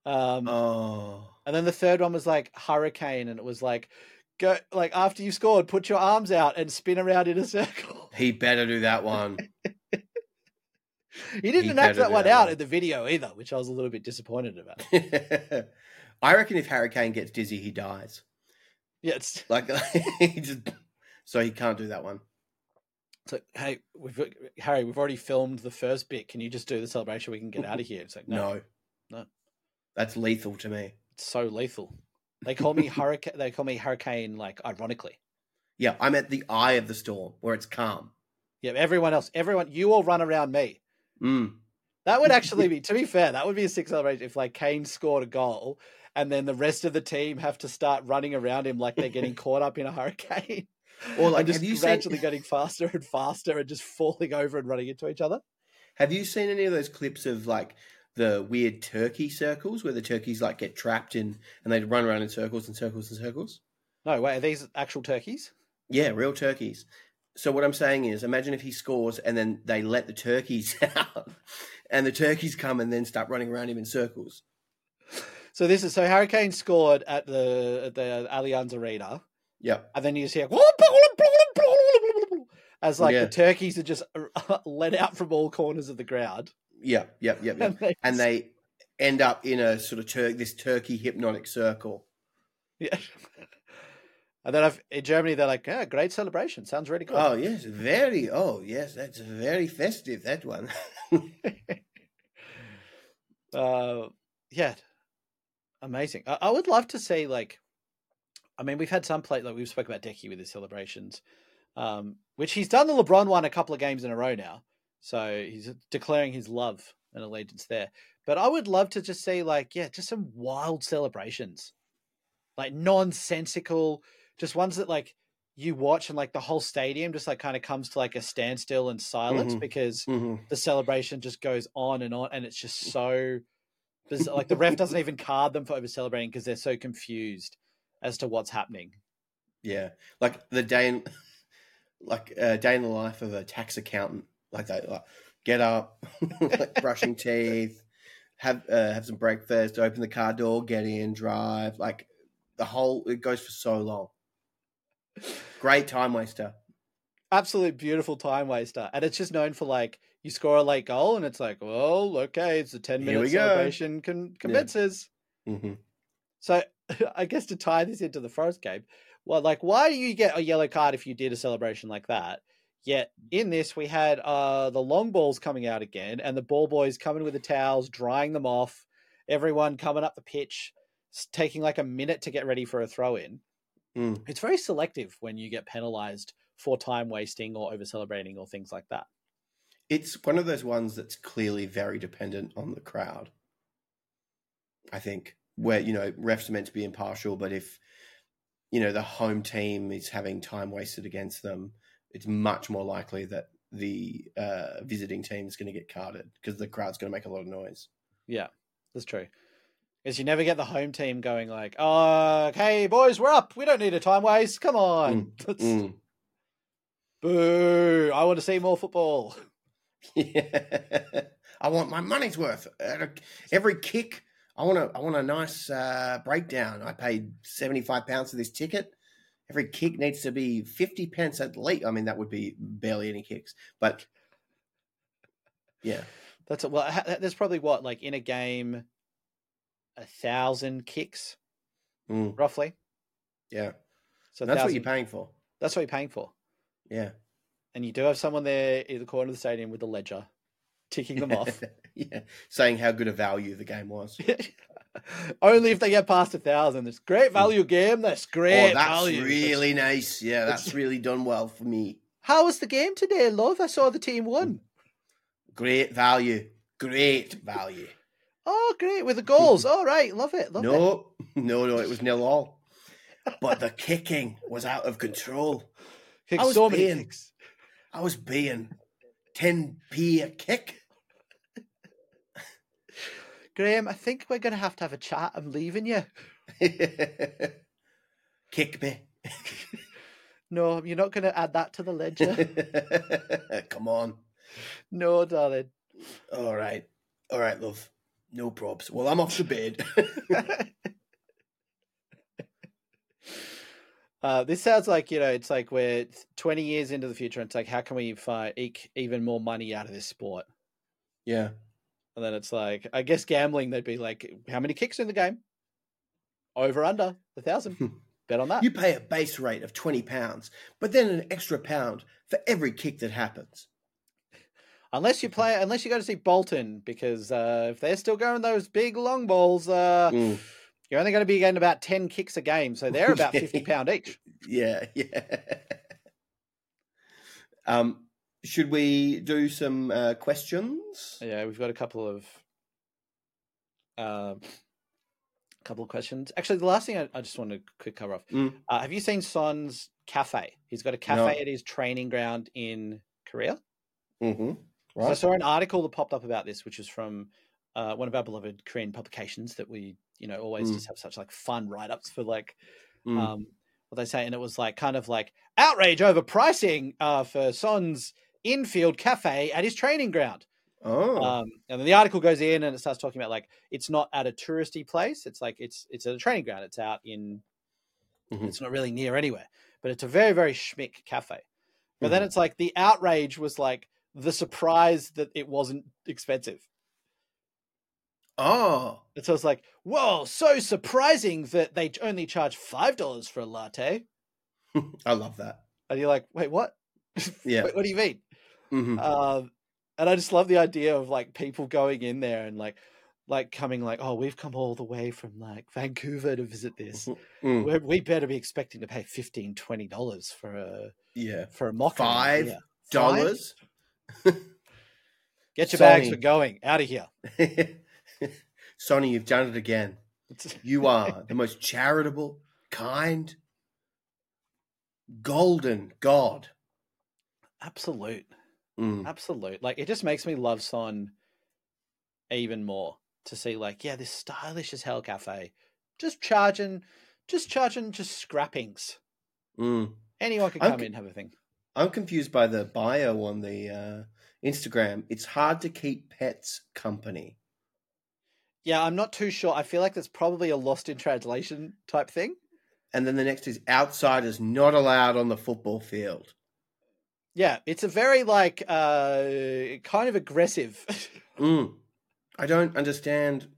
Um, Oh. And then the third one was like hurricane, and it was like go like after you scored, put your arms out and spin around in a circle. <laughs> He better do that one. He didn't He better that one out in the video either, which I was a little bit disappointed about. <laughs> I reckon if Harry Kane gets dizzy, he dies. Yeah, it's, Like <laughs> he just so he can't do that one. it's like, hey, we've Harry, we've already filmed the first bit. Can you just do the celebration? We can get out of here. It's like no, No. No. That's lethal to me. it's so lethal. They call me hurricane. They call me hurricane, like ironically. Yeah, I'm at the eye of the storm where it's calm. Yeah, everyone else, everyone, you all run around me. Mm. That would <laughs> actually be, to be fair, that would be a six celebration if like Kane scored a goal and then the rest of the team have to start running around him like they're getting <laughs> caught up in a hurricane. Or like, just gradually seen? getting faster and faster and just falling over and running into each other. Have you seen any of those clips of like the weird turkey circles where the turkeys like get trapped in and they run around in circles and circles and circles? No, wait, are these actual turkeys? Yeah, real turkeys. So what I'm saying is, imagine if he scores and then they let the turkeys <laughs> out, and the turkeys come and then start running around him in circles. So this is so Hurricane scored at the at the Allianz Arena, Yeah. and then you just hear as like Yeah. the turkeys are just <laughs> let out from all corners of the ground. yeah, yeah, yeah. Yep. <laughs> they and they end up in a sort of tur- this turkey hypnotic circle. yeah. <laughs> And then I've, in Germany, they're like, "Yeah, great celebration. Sounds really cool. Oh yes, very. Oh yes, that's very festive. That one. uh yeah amazing I, I would love to see like i mean we've had some play like we've spoke about decky with his celebrations um which he's done the lebron one a couple of games in a row now so he's declaring his love and allegiance there but i would love to just see like yeah just some wild celebrations like nonsensical just ones that like you watch and like the whole stadium just like kind of comes to like a standstill and silence Mhm. because Mhm. the celebration just goes on and on, and it's just so. Like the ref doesn't even card them for over celebrating because they're so confused as to what's happening. Yeah, like the day in, <laughs> like uh, day in the life of a tax accountant. Like they like get up, <laughs> like brushing teeth, have uh, have some breakfast, open the car door, get in, drive. Like the whole it goes for so long. Great time waster. Absolute beautiful time waster, and it's just known for like you score a late goal, and it's like, well, okay, it's a ten minute celebration con- commences. hmm So <laughs> I guess to tie this into the Forest game, well, like, why do you get a yellow card if you did a celebration like that? Yet in this, we had uh, the long balls coming out again, and the ball boys coming with the towels, drying them off. Everyone coming up the pitch, taking like a minute to get ready for a throw in. Mm. It's very selective when you get penalized for time wasting or over celebrating or things like that. It's one of those ones that's clearly very dependent on the crowd. I think where you know refs are meant to be impartial, but if you know the home team is having time wasted against them, it's much more likely that the uh, visiting team is going to get carded because the crowd's going to make a lot of noise. Yeah, that's true. Because you never get the home team going like, "Oh, okay, boys, we're up. We don't need a time waste. Come on." <laughs> That's- Mm. Boo! I want to see more football. <laughs> Yeah. I want my money's worth. Every kick, I want a, I want a nice uh, breakdown. I paid seventy five pounds for this ticket. Every kick needs to be fifty pence at least. I mean, that would be barely any kicks, but <laughs> yeah, That's a, well. There's probably what like in a game, a thousand kicks Mm, roughly. yeah. So That's what you're paying for. That's what you're paying for. Yeah. And you do have someone there in the corner of the stadium with a ledger, ticking them off. <laughs> yeah, saying how good a value the game was. <laughs> Only if they get past a thousand. It's great value game. That's great Mm. oh, that's value. really nice. Yeah, that's really done well for me. How was the game today, love? I saw the team won. Great value. Great value. Oh, great with the goals. All right, love it. Love it. No, no, no, it was nil all. But the kicking was out of control. Kicked I was so many paying- kicks. I was paying 10p a kick. Graham, I think we're going to have to have a chat. I'm leaving you. <laughs> Kick me. <laughs> No, you're not going to add that to the ledger. <laughs> Come on. no, darling. All right. All right, love. No probs. Well, I'm off to bed. Uh, this sounds like you know it's like we're 20 years into the future and it's like how can we fi- eke even more money out of this sport yeah. and then it's like i guess gambling they'd be like how many kicks in the game over under a thousand <laughs> bet on that You pay a base rate of £20, but then an extra pound for every kick that happens. unless you play unless you go to see bolton because uh, if they're still going those big long balls uh, Mm. You're only going to be getting about 10 kicks a game so they're about 50 <laughs> pound each Yeah, yeah. um, should we do some uh, questions? Yeah, we've got a couple of um couple of questions. Actually, the last thing I, I just want to quick cover off. Mm. Uh, have you seen Son's cafe? He's got a cafe No. at his training ground in Korea. Mm-hmm. So I saw an article that popped up about this, which is from uh, one of our beloved Korean publications that we, you know, always Mm. just have such like fun write ups for like Mm. um, what they say, and it was like kind of like outrage over pricing uh, for Son's infield cafe at his training ground. oh. Um, and then the article goes in and it starts talking about like it's not at a touristy place. It's like it's it's at a training ground. It's out in Mhm. it's not really near anywhere, but it's a very very schmick cafe. But then Mhm. it's like the outrage was like the surprise that it wasn't expensive. Oh. And so it's like, whoa, so surprising that they only charge five dollars for a latte. <laughs> I love that. And you're like, wait, what? <laughs> Yeah. Wait, what do you mean? Mhm. um, and I just love the idea of like people going in there and like like coming like oh we've come all the way from like Vancouver to visit this <laughs> Mm. we we better be expecting to pay 15 20 dollars for a Yeah. for a mock Five. Dollars? get your bags we're going out of here Sonny, you've done it again. <laughs> You are the most charitable, kind, golden God. absolute Mm. absolute like it just makes me love son even more to see like yeah this stylish as hell cafe just charging just charging just scrappings Mm. anyone can I'm come in and have a thing I'm confused by the bio on the uh, Instagram. It's hard to keep pets company. Yeah, I'm not too sure. I feel like that's probably a lost in translation type thing. And then the next is outsiders not allowed on the football field. Yeah, it's a very like uh kind of aggressive. <laughs> Mm. I don't understand.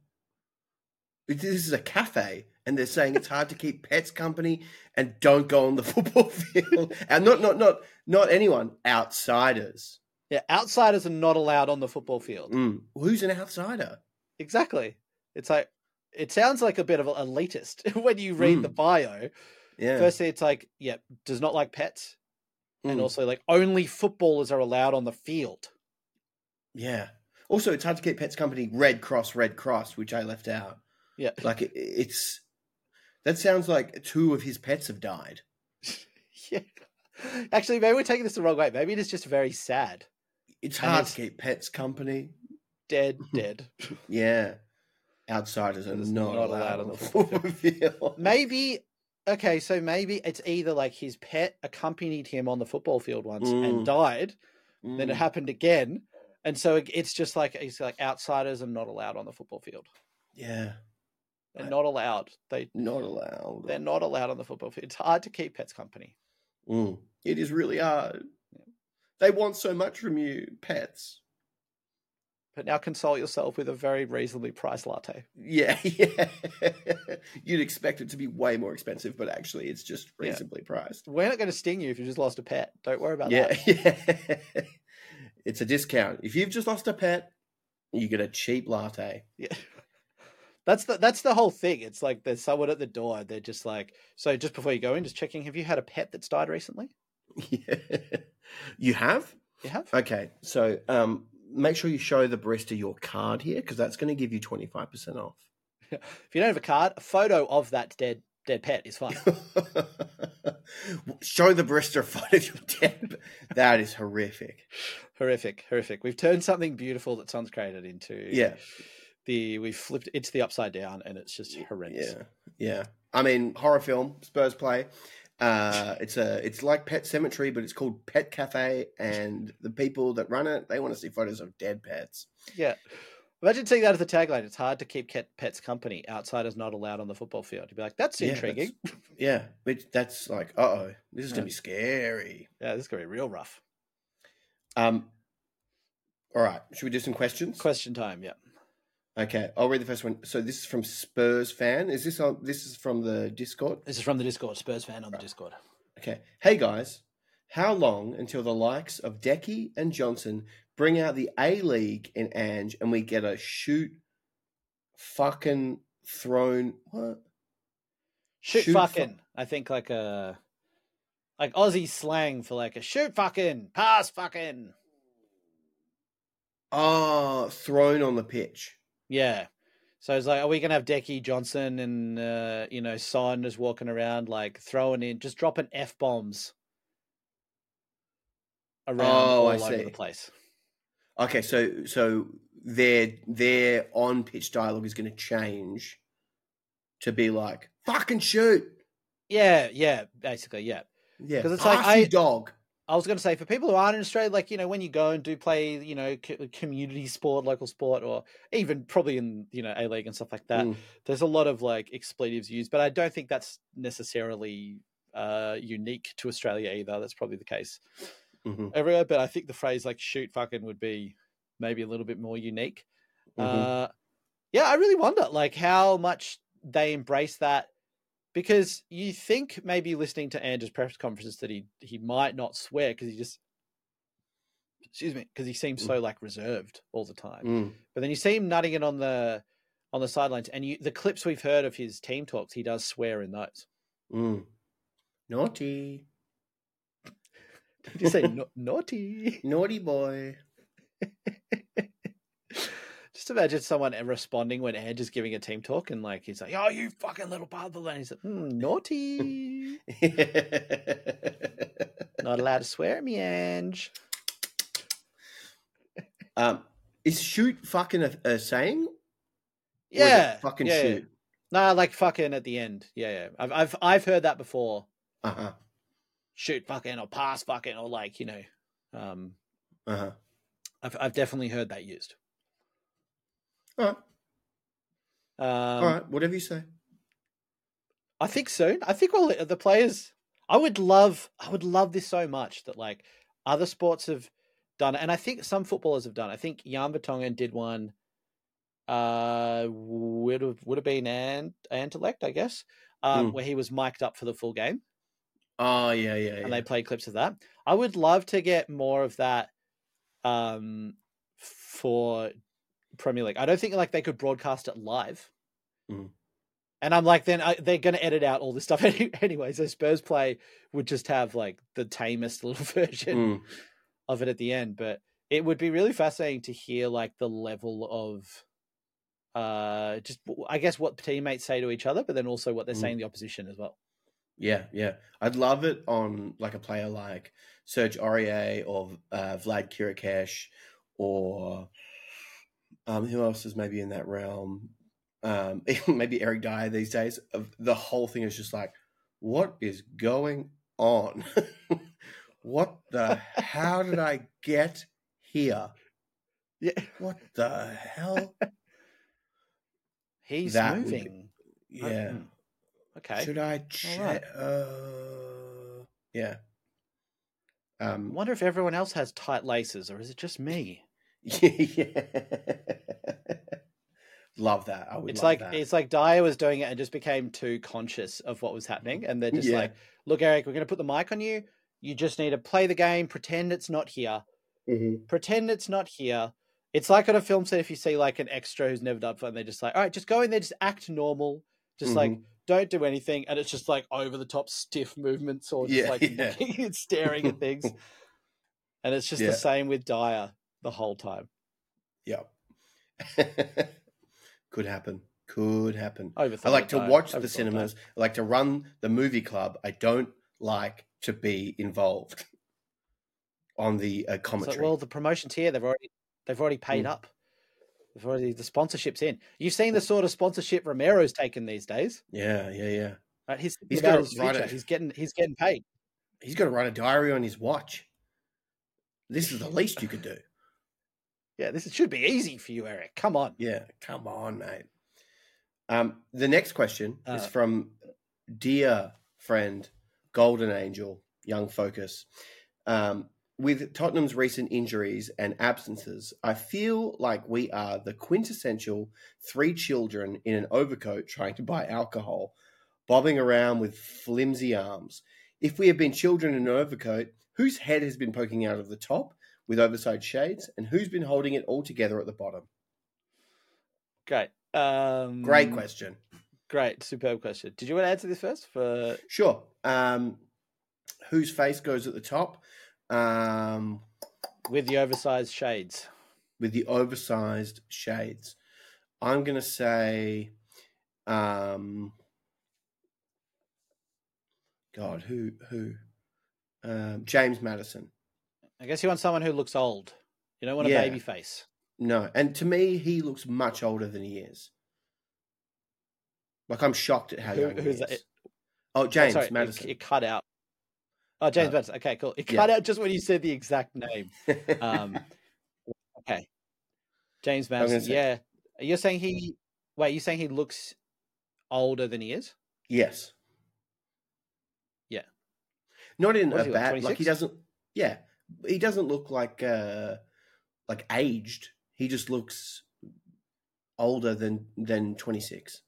This is a cafe, and they're saying it's hard to keep pets company and don't go on the <laughs> football field. and not, not, not, not anyone. Outsiders. yeah, outsiders are not allowed on the football field. Mm. Who's an outsider? Exactly. It's like it sounds like a bit of an elitist <laughs> when you read the bio. Yeah. Firstly, it's like, yeah, does not like pets. And Mm. also like only footballers are allowed on the field. Yeah. Also, it's hard to keep pets company. Red Cross, Red Cross, which I left out. Yeah. <laughs> Like it, it's that sounds like two of his pets have died. <laughs> yeah. Actually, maybe we're taking this the wrong way. Maybe it is just very sad. It's hard it's- to keep pets company. Dead, <laughs> dead. Yeah. Outsiders are not, not allowed, allowed on the football <laughs> field. Maybe okay, so maybe it's either like his pet accompanied him on the football field once Mm. and died, then it Mm, happened again, and so it's just like it's like outsiders are not allowed on the football field. yeah, They're I- not allowed. They not allowed. they're not allowed on the football field. It's hard to keep pets company. Mm, it is really hard. They want so much from you, pets. But now console yourself with a very reasonably priced latte. Yeah, <laughs> yeah. You'd expect it to be way more expensive, but actually, it's just Yeah. reasonably priced. We're not going to sting you if you just lost a pet. Don't worry about Yeah, that. <laughs> yeah. it's a discount. If you've just lost a pet, you get a cheap latte. Yeah. <laughs> That's the that's the whole thing. It's like there's someone at the door. They're just like, so just before you go in, just checking. Have you had a pet that's died recently? Yeah. You have? You have. Okay, so um, make sure you show the barista your card here because that's going to give you 25% off. <laughs> If you don't have a card, a photo of that dead dead pet is fine. <laughs> show the barista a photo of your dead. That is horrific. horrific, horrific. We've turned something beautiful that Son's created into Yeah. The we've flipped it's the upside down, and it's just horrendous. Yeah, yeah. I mean, horror film Spurs play. Uh, it's a it's like Pet Sematary, but it's called Pet Cafe, and the people that run it they want to see photos of dead pets. Yeah. Imagine seeing that as the tagline. It's hard to keep pets company. Outsiders not allowed on the football field. You'd be like, that's Yeah, intriguing. <laughs> Yeah, but that's like, uh oh, this is gonna be scary. Yeah, this is gonna be real rough. Um, all right, should we do some questions? Question time. Yeah. Okay, I'll read the first one. So this is from Spurs fan. Is this on? This is from the Discord. This is from the Discord. Spurs fan on the Discord. Okay. Hey guys, how long until the likes of Decky and Johnson bring out the A League in Ange and we get a shoot fucking thrown what? Shoot, Shoot fu- fucking. I think like a like Aussie slang for like a shoot fucking, pass fucking. Oh, thrown on the pitch. Yeah. So it's like, are we gonna have Decky Johnson and uh, you know Son just walking around like throwing in, just dropping f bombs around Oh, all I over see. the place? Okay, so so their their on pitch dialogue is going to change to be like fucking shoot. Yeah, yeah, basically, yeah. yeah. Because it's like, pass, you I- dog. I was going to say for people who aren't in Australia, like you know, when you go and do play, you know, co- community sport, local sport, or even probably in you know A League and stuff like that, Mm. there's a lot of like expletives used, but I don't think that's necessarily uh, unique to Australia either. That's probably the case Mhm, everywhere, but I think the phrase like "shoot fucking" would be maybe a little bit more unique. mhm. Uh, yeah, I really wonder like how much they embrace that because you think maybe listening to Andrew's press conferences that he he might not swear because he just excuse me because he seems so like reserved all the time. Mm. But then you see him nutting it on the on the sidelines, and you the clips we've heard of his team talks, he does swear in those. Mm. Naughty, Did you say <laughs> "Na- naughty? naughty boy. <laughs> Just imagine someone responding when Ange is giving a team talk, and like he's like, "Oh, you fucking little bubble," and he's like, "Hmm, <laughs> "Naughty, not allowed to swear at me, Ange." um, is shoot fucking a, a saying? Or is it Yeah, fucking yeah, yeah. shoot. Nah, like fucking at the end. Yeah, yeah. I've I've I've heard that before. Uh huh. Shoot fucking or pass fucking or like you know, um, Uh huh. I've I've definitely heard that used. All right. Um, All right. Whatever you say. I think soon. I think all the players. I would love. I would love this so much that like other sports have done it, and I think some footballers have done. I think Jan Vertonghen did one. Uh, would have would have been Ant Antelect, I guess, um, Mm. where he was mic'd up for the full game, Oh yeah, yeah, yeah. and they played clips of that. I would love to get more of that. Um, for Premier League, I don't think like they could broadcast it live. Mm. And I'm like, then I, they're going to edit out all this stuff <laughs> any, anyway. So Spurs play would just have like the tamest little <laughs> version Mm. of it at the end. But it would be really fascinating to hear like the level of, uh, just I guess what teammates say to each other, but then also what they're Mm. saying the opposition as well. Yeah, yeah. I'd love it on like a player like Serge Aurier or uh, Vlad Chiricheș or um, who else is maybe in that realm? um, <laughs> maybe Eric Dier these days. The whole thing is just like, what is going on? <laughs> what the? How did I get here? Yeah. What the hell? <laughs> He's That would be- moving. Yeah. Mm. Okay. Should I check? Uh, yeah. I Um, wonder if everyone else has tight laces, or is it just me? <laughs> yeah. Love that. I would It's love like that. it's like Dier was doing it and just became too conscious of what was happening, and they're just Yeah. like, "Look, Eric, we're going to put the mic on you. You just need to play the game, pretend it's not here, Mhm. pretend it's not here." It's like on a film set if you see like an extra who's never done fun, they're just like, "All right, just go in there, just act normal, just like Mhm. don't do anything," and it's just like over the top stiff movements or just Yeah, like yeah. staring at things, <laughs> and it's just the same with Dier the whole time. Yep. <laughs> Could happen. Could happen. I like to watch the cinemas. I like to run the movie club. I don't like to be involved on the uh, commentary. well, the promotion's here. They've already they've already paid Mm. up. They've already the sponsorship's in. You've seen the sort of sponsorship Romero's taken these days. yeah, yeah, yeah. Right? He's, He's gotta his future. it. He's getting he's getting paid. He's got to write a diary on his watch. This is the least you could do. Yeah, this should be easy for you, Eric. Come on. Yeah, come on, mate. Um, the next question is Uh, from dear friend Golden Angel, Young Focus. Um, with Tottenham's recent injuries and absences, I feel like we are the quintessential three children in an overcoat trying to buy alcohol, bobbing around with flimsy arms. If we have been children in an overcoat, whose head has been poking out of the top with oversized shades, and who's been holding it all together at the bottom? Great. Um, Great question. Great. Superb question. Did you want to answer this first? For Sure. Um, whose face goes at the top? Um, with the oversized shades. with the oversized shades. I'm going to say, um, God, who, who? Um, James Maddison. I guess you want someone who looks old. You don't want a baby face. No, and to me, he looks much older than he is. Like I'm shocked at how Who- young he is. that? Oh, Oh, James sorry, it- Maddison. It, cut out. Oh, James Uh, Maddison. Okay, cool. It yeah. cut out just when you said the exact name. Um, <laughs> okay. James Maddison. say- Yeah. You're saying he. Wait, you're saying he looks older than he is? yes. Yeah. Not in What a like, bad like he doesn't. Yeah, he doesn't look like uh like aged. He just looks older than than 26.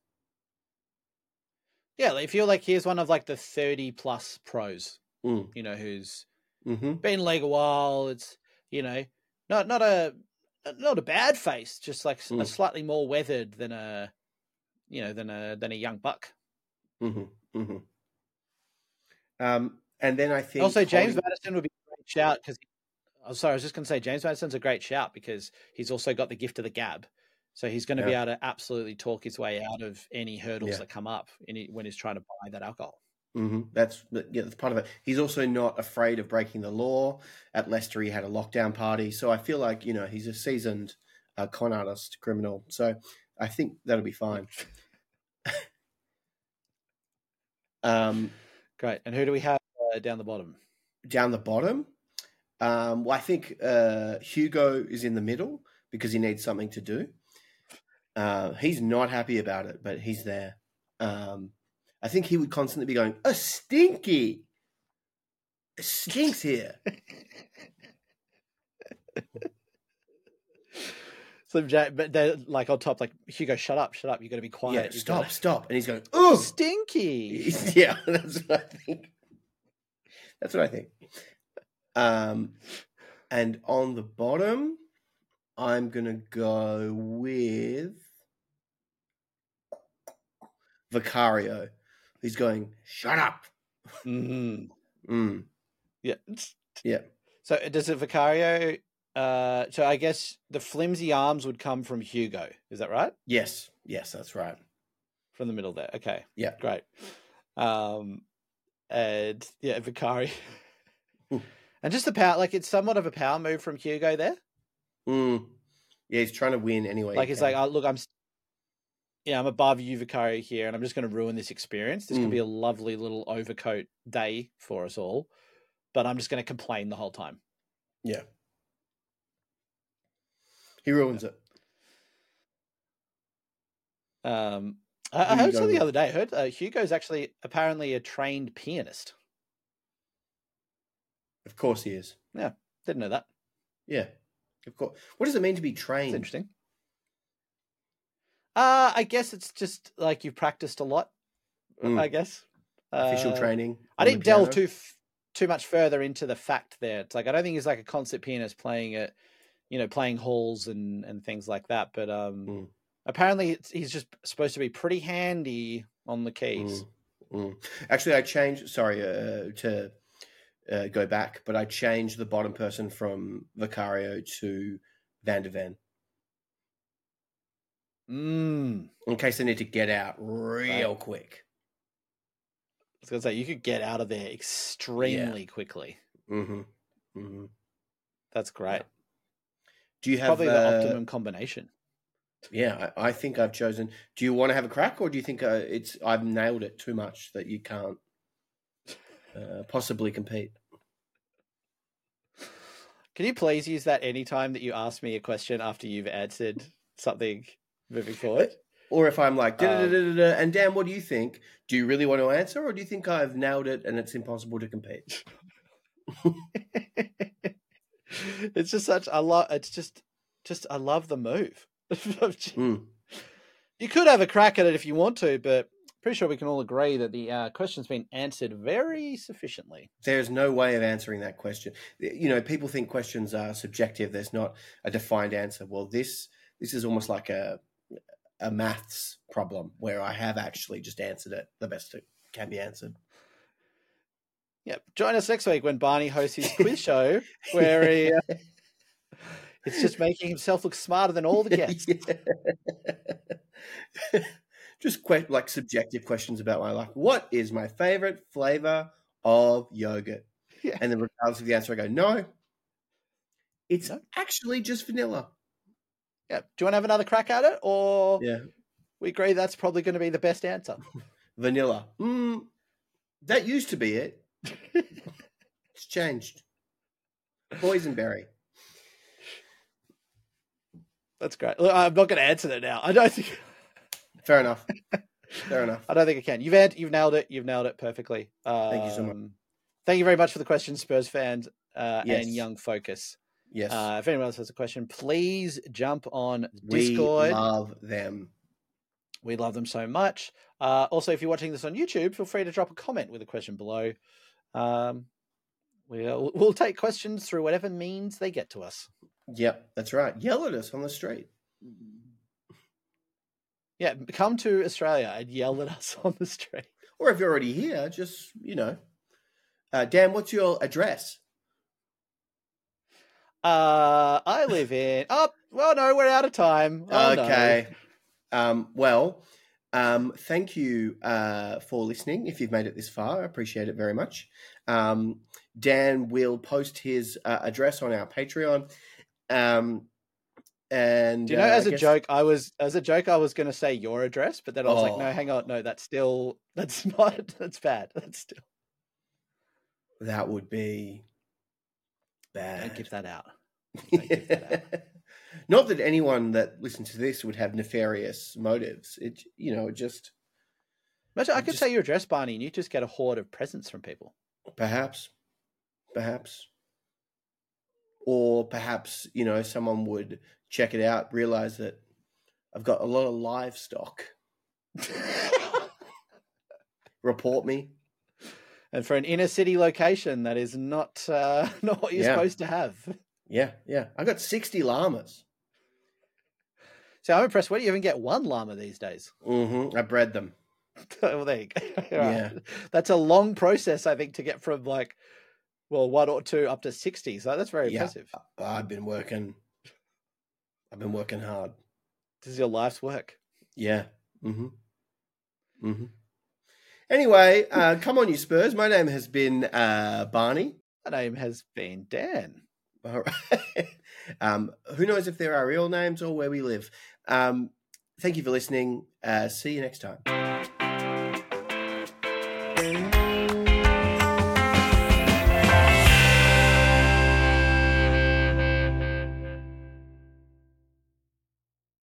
Yeah, like, if you're like, here's one of like the 30 plus pros, Mm. you know, who's Mm-hmm. been in league a while. It's, you know, not not a not a bad face, just like s- a Mm. slightly more weathered than a, you know, than a than a young buck. Mm-hmm. Mm-hmm. Um, and then I think Also, James holding- Maddison would be shout because. I'm sorry, I was just going to say James Maddison's a great shout because he's also got the gift of the gab, so he's going to be able to absolutely talk his way out of any hurdles Yeah. that come up in, when he's trying to buy that alcohol. Mhm. That's yeah, that's part of it. He's also not afraid of breaking the law. At Leicester, he had a lockdown party, so I feel like you know he's a seasoned uh, con artist, criminal. So I think that'll be fine. <laughs> um, Great. And who do we have uh, down the bottom? down the bottom, um, well, I think uh, Hugo is in the middle because he needs something to do. Uh, he's not happy about it, but he's there. Um, I think he would constantly be going, "A stinky, it stinks here." <laughs> So, but they're like on top, like Hugo, shut up, shut up. You got to be quiet. yeah, stop, gotta- stop. And he's going, "Oh, stinky. <laughs> yeah." That's what I think. That's what I think. Um, and on the bottom, I'm gonna go with Vicario. He's going, "Shut up." Mhm. <laughs> Mm, Yeah. yeah. So uh, does it Vicario? Uh, so I guess the flimsy arms would come from Hugo. Is that right? Yes. Yes, that's right. From the middle there. Okay. Yeah. Great. Um, and yeah, Vicario. Hmm. and just the power, like it's somewhat of a power move from Hugo there. Mm. Yeah, he's trying to win anyway. like he it's like, oh, look, I'm. yeah, I'm above you, Vicario, here, and I'm just going to ruin this experience. This Mm. could be a lovely little overcoat day for us all, but I'm just going to complain the whole time. Yeah. He ruins it. Um, I, I heard something the other day. I heard uh, Hugo's actually apparently a trained pianist. Of course he is. Yeah, didn't know that. Yeah. Of course. What does it mean to be trained? interesting. Uh, I guess it's just like you've practiced a lot. Mm. I guess Official Uh, training. I didn't delve too f- too much further into the fact there. It's like I don't think he's like a concert pianist playing it, you know, playing halls and and things like that. But um, Mm. apparently it's, he's just supposed to be pretty handy on the keys. Mm, mm. Actually, I changed. Sorry uh, to uh, go back, but I changed the bottom person from Vicario to Van de Ven Mm. in case they need to get out real quick. I was gonna say you could get out of there extremely quickly. hmm hmm That's great. Do you have Probably the uh, optimum combination. Yeah, I, I think I've chosen. Do you want to have a crack, or do you think uh, it's I've nailed it too much that you can't uh, possibly compete? Can you please use that anytime that you ask me a question after you've answered something moving forward? Or if I'm like, Um, "Da-da-da-da-da," and Dan, what do you think? Do you really want to answer, or do you think I've nailed it and it's impossible to compete? <laughs> it's just such I love it's just just I love the move. <laughs> Mm. you could have a crack at it if you want to, but pretty sure we can all agree that the uh, question's been answered very sufficiently. There's no way of answering that question. You know, people think questions are subjective. There's not a defined answer. Well, this this is almost like a a maths problem where I have actually just answered it the best it can be answered. Yeah, join us next week when Barney hosts his quiz show, <laughs> where he, uh, it's just making himself look smarter than all the <laughs> guests. <laughs> Just que- like subjective questions about my life. What is my favorite flavor of yogurt? Yeah. And then, regardless of the answer, I go, no, it's No. actually just vanilla. Yeah, do you want to have another crack at it, or Yeah, we agree that's probably going to be the best answer? <laughs> vanilla. Mm, that used to be it. <laughs> it's changed. Boysenberry. That's great. Look, I'm not going to answer that now. I don't think. Fair enough. Fair enough. <laughs> I don't think I can. You've had, you've nailed it. You've nailed it perfectly. Um, Thank you so much. Thank you very much for the question, Spurs fans uh, Yes. and Young Focus. Yes, Uh, if anyone else has a question, please jump on we Discord. We love them. We love them so much. Uh, also, if you're watching this on YouTube, feel free to drop a comment with a question below. Um, we'll, we'll take questions through whatever means they get to us. Yep, that's right. Yell at us on the street. Yeah, come to Australia and yell at <laughs> us on the street. Or if you're already here, just, you know. Uh, Dan, what's your address? Uh, I live in. Oh, well, no, we're out of time. Oh, no. okay. Um, well, um, thank you uh, for listening. If you've made it this far, I appreciate it very much. Um, Dan will post his uh, address on our Patreon. Um, and Do you know, uh, as I a guess- joke, I was as a joke, I was going to say your address, but then I was like, no, Oh. hang on, no, that's still <laughs> that's not that's bad. That's still that would be bad. <laughs> don't give that out. Give that Not that anyone that listens to this would have nefarious motives. It, you know, just Imagine I could just- say your address, Barney, and you just get a horde of presents from people. perhaps, perhaps, or perhaps you know someone would check it out, realize that I've got a lot of livestock. <laughs> Report me. and for an inner city location, that is not uh, <laughs> not what you're Yeah. supposed to have. Yeah, yeah. I got sixty llamas. So I'm impressed. Where do you even get one llama these days? hmm I bred them. <laughs> well, there you go. All Yeah. That's a long process, I think, to get from like, well, one or two up to 60. So that's very Yeah. impressive. I've been working. I've been working hard. This is your life's work. Yeah. Mm-hmm. Mm-hmm. Anyway, uh, come on, you Spurs. My name has been uh, Barney. My name has been Dan. All right. <laughs> um, who knows if there are real names or where we live? Um, thank you for listening. Uh, see you next time.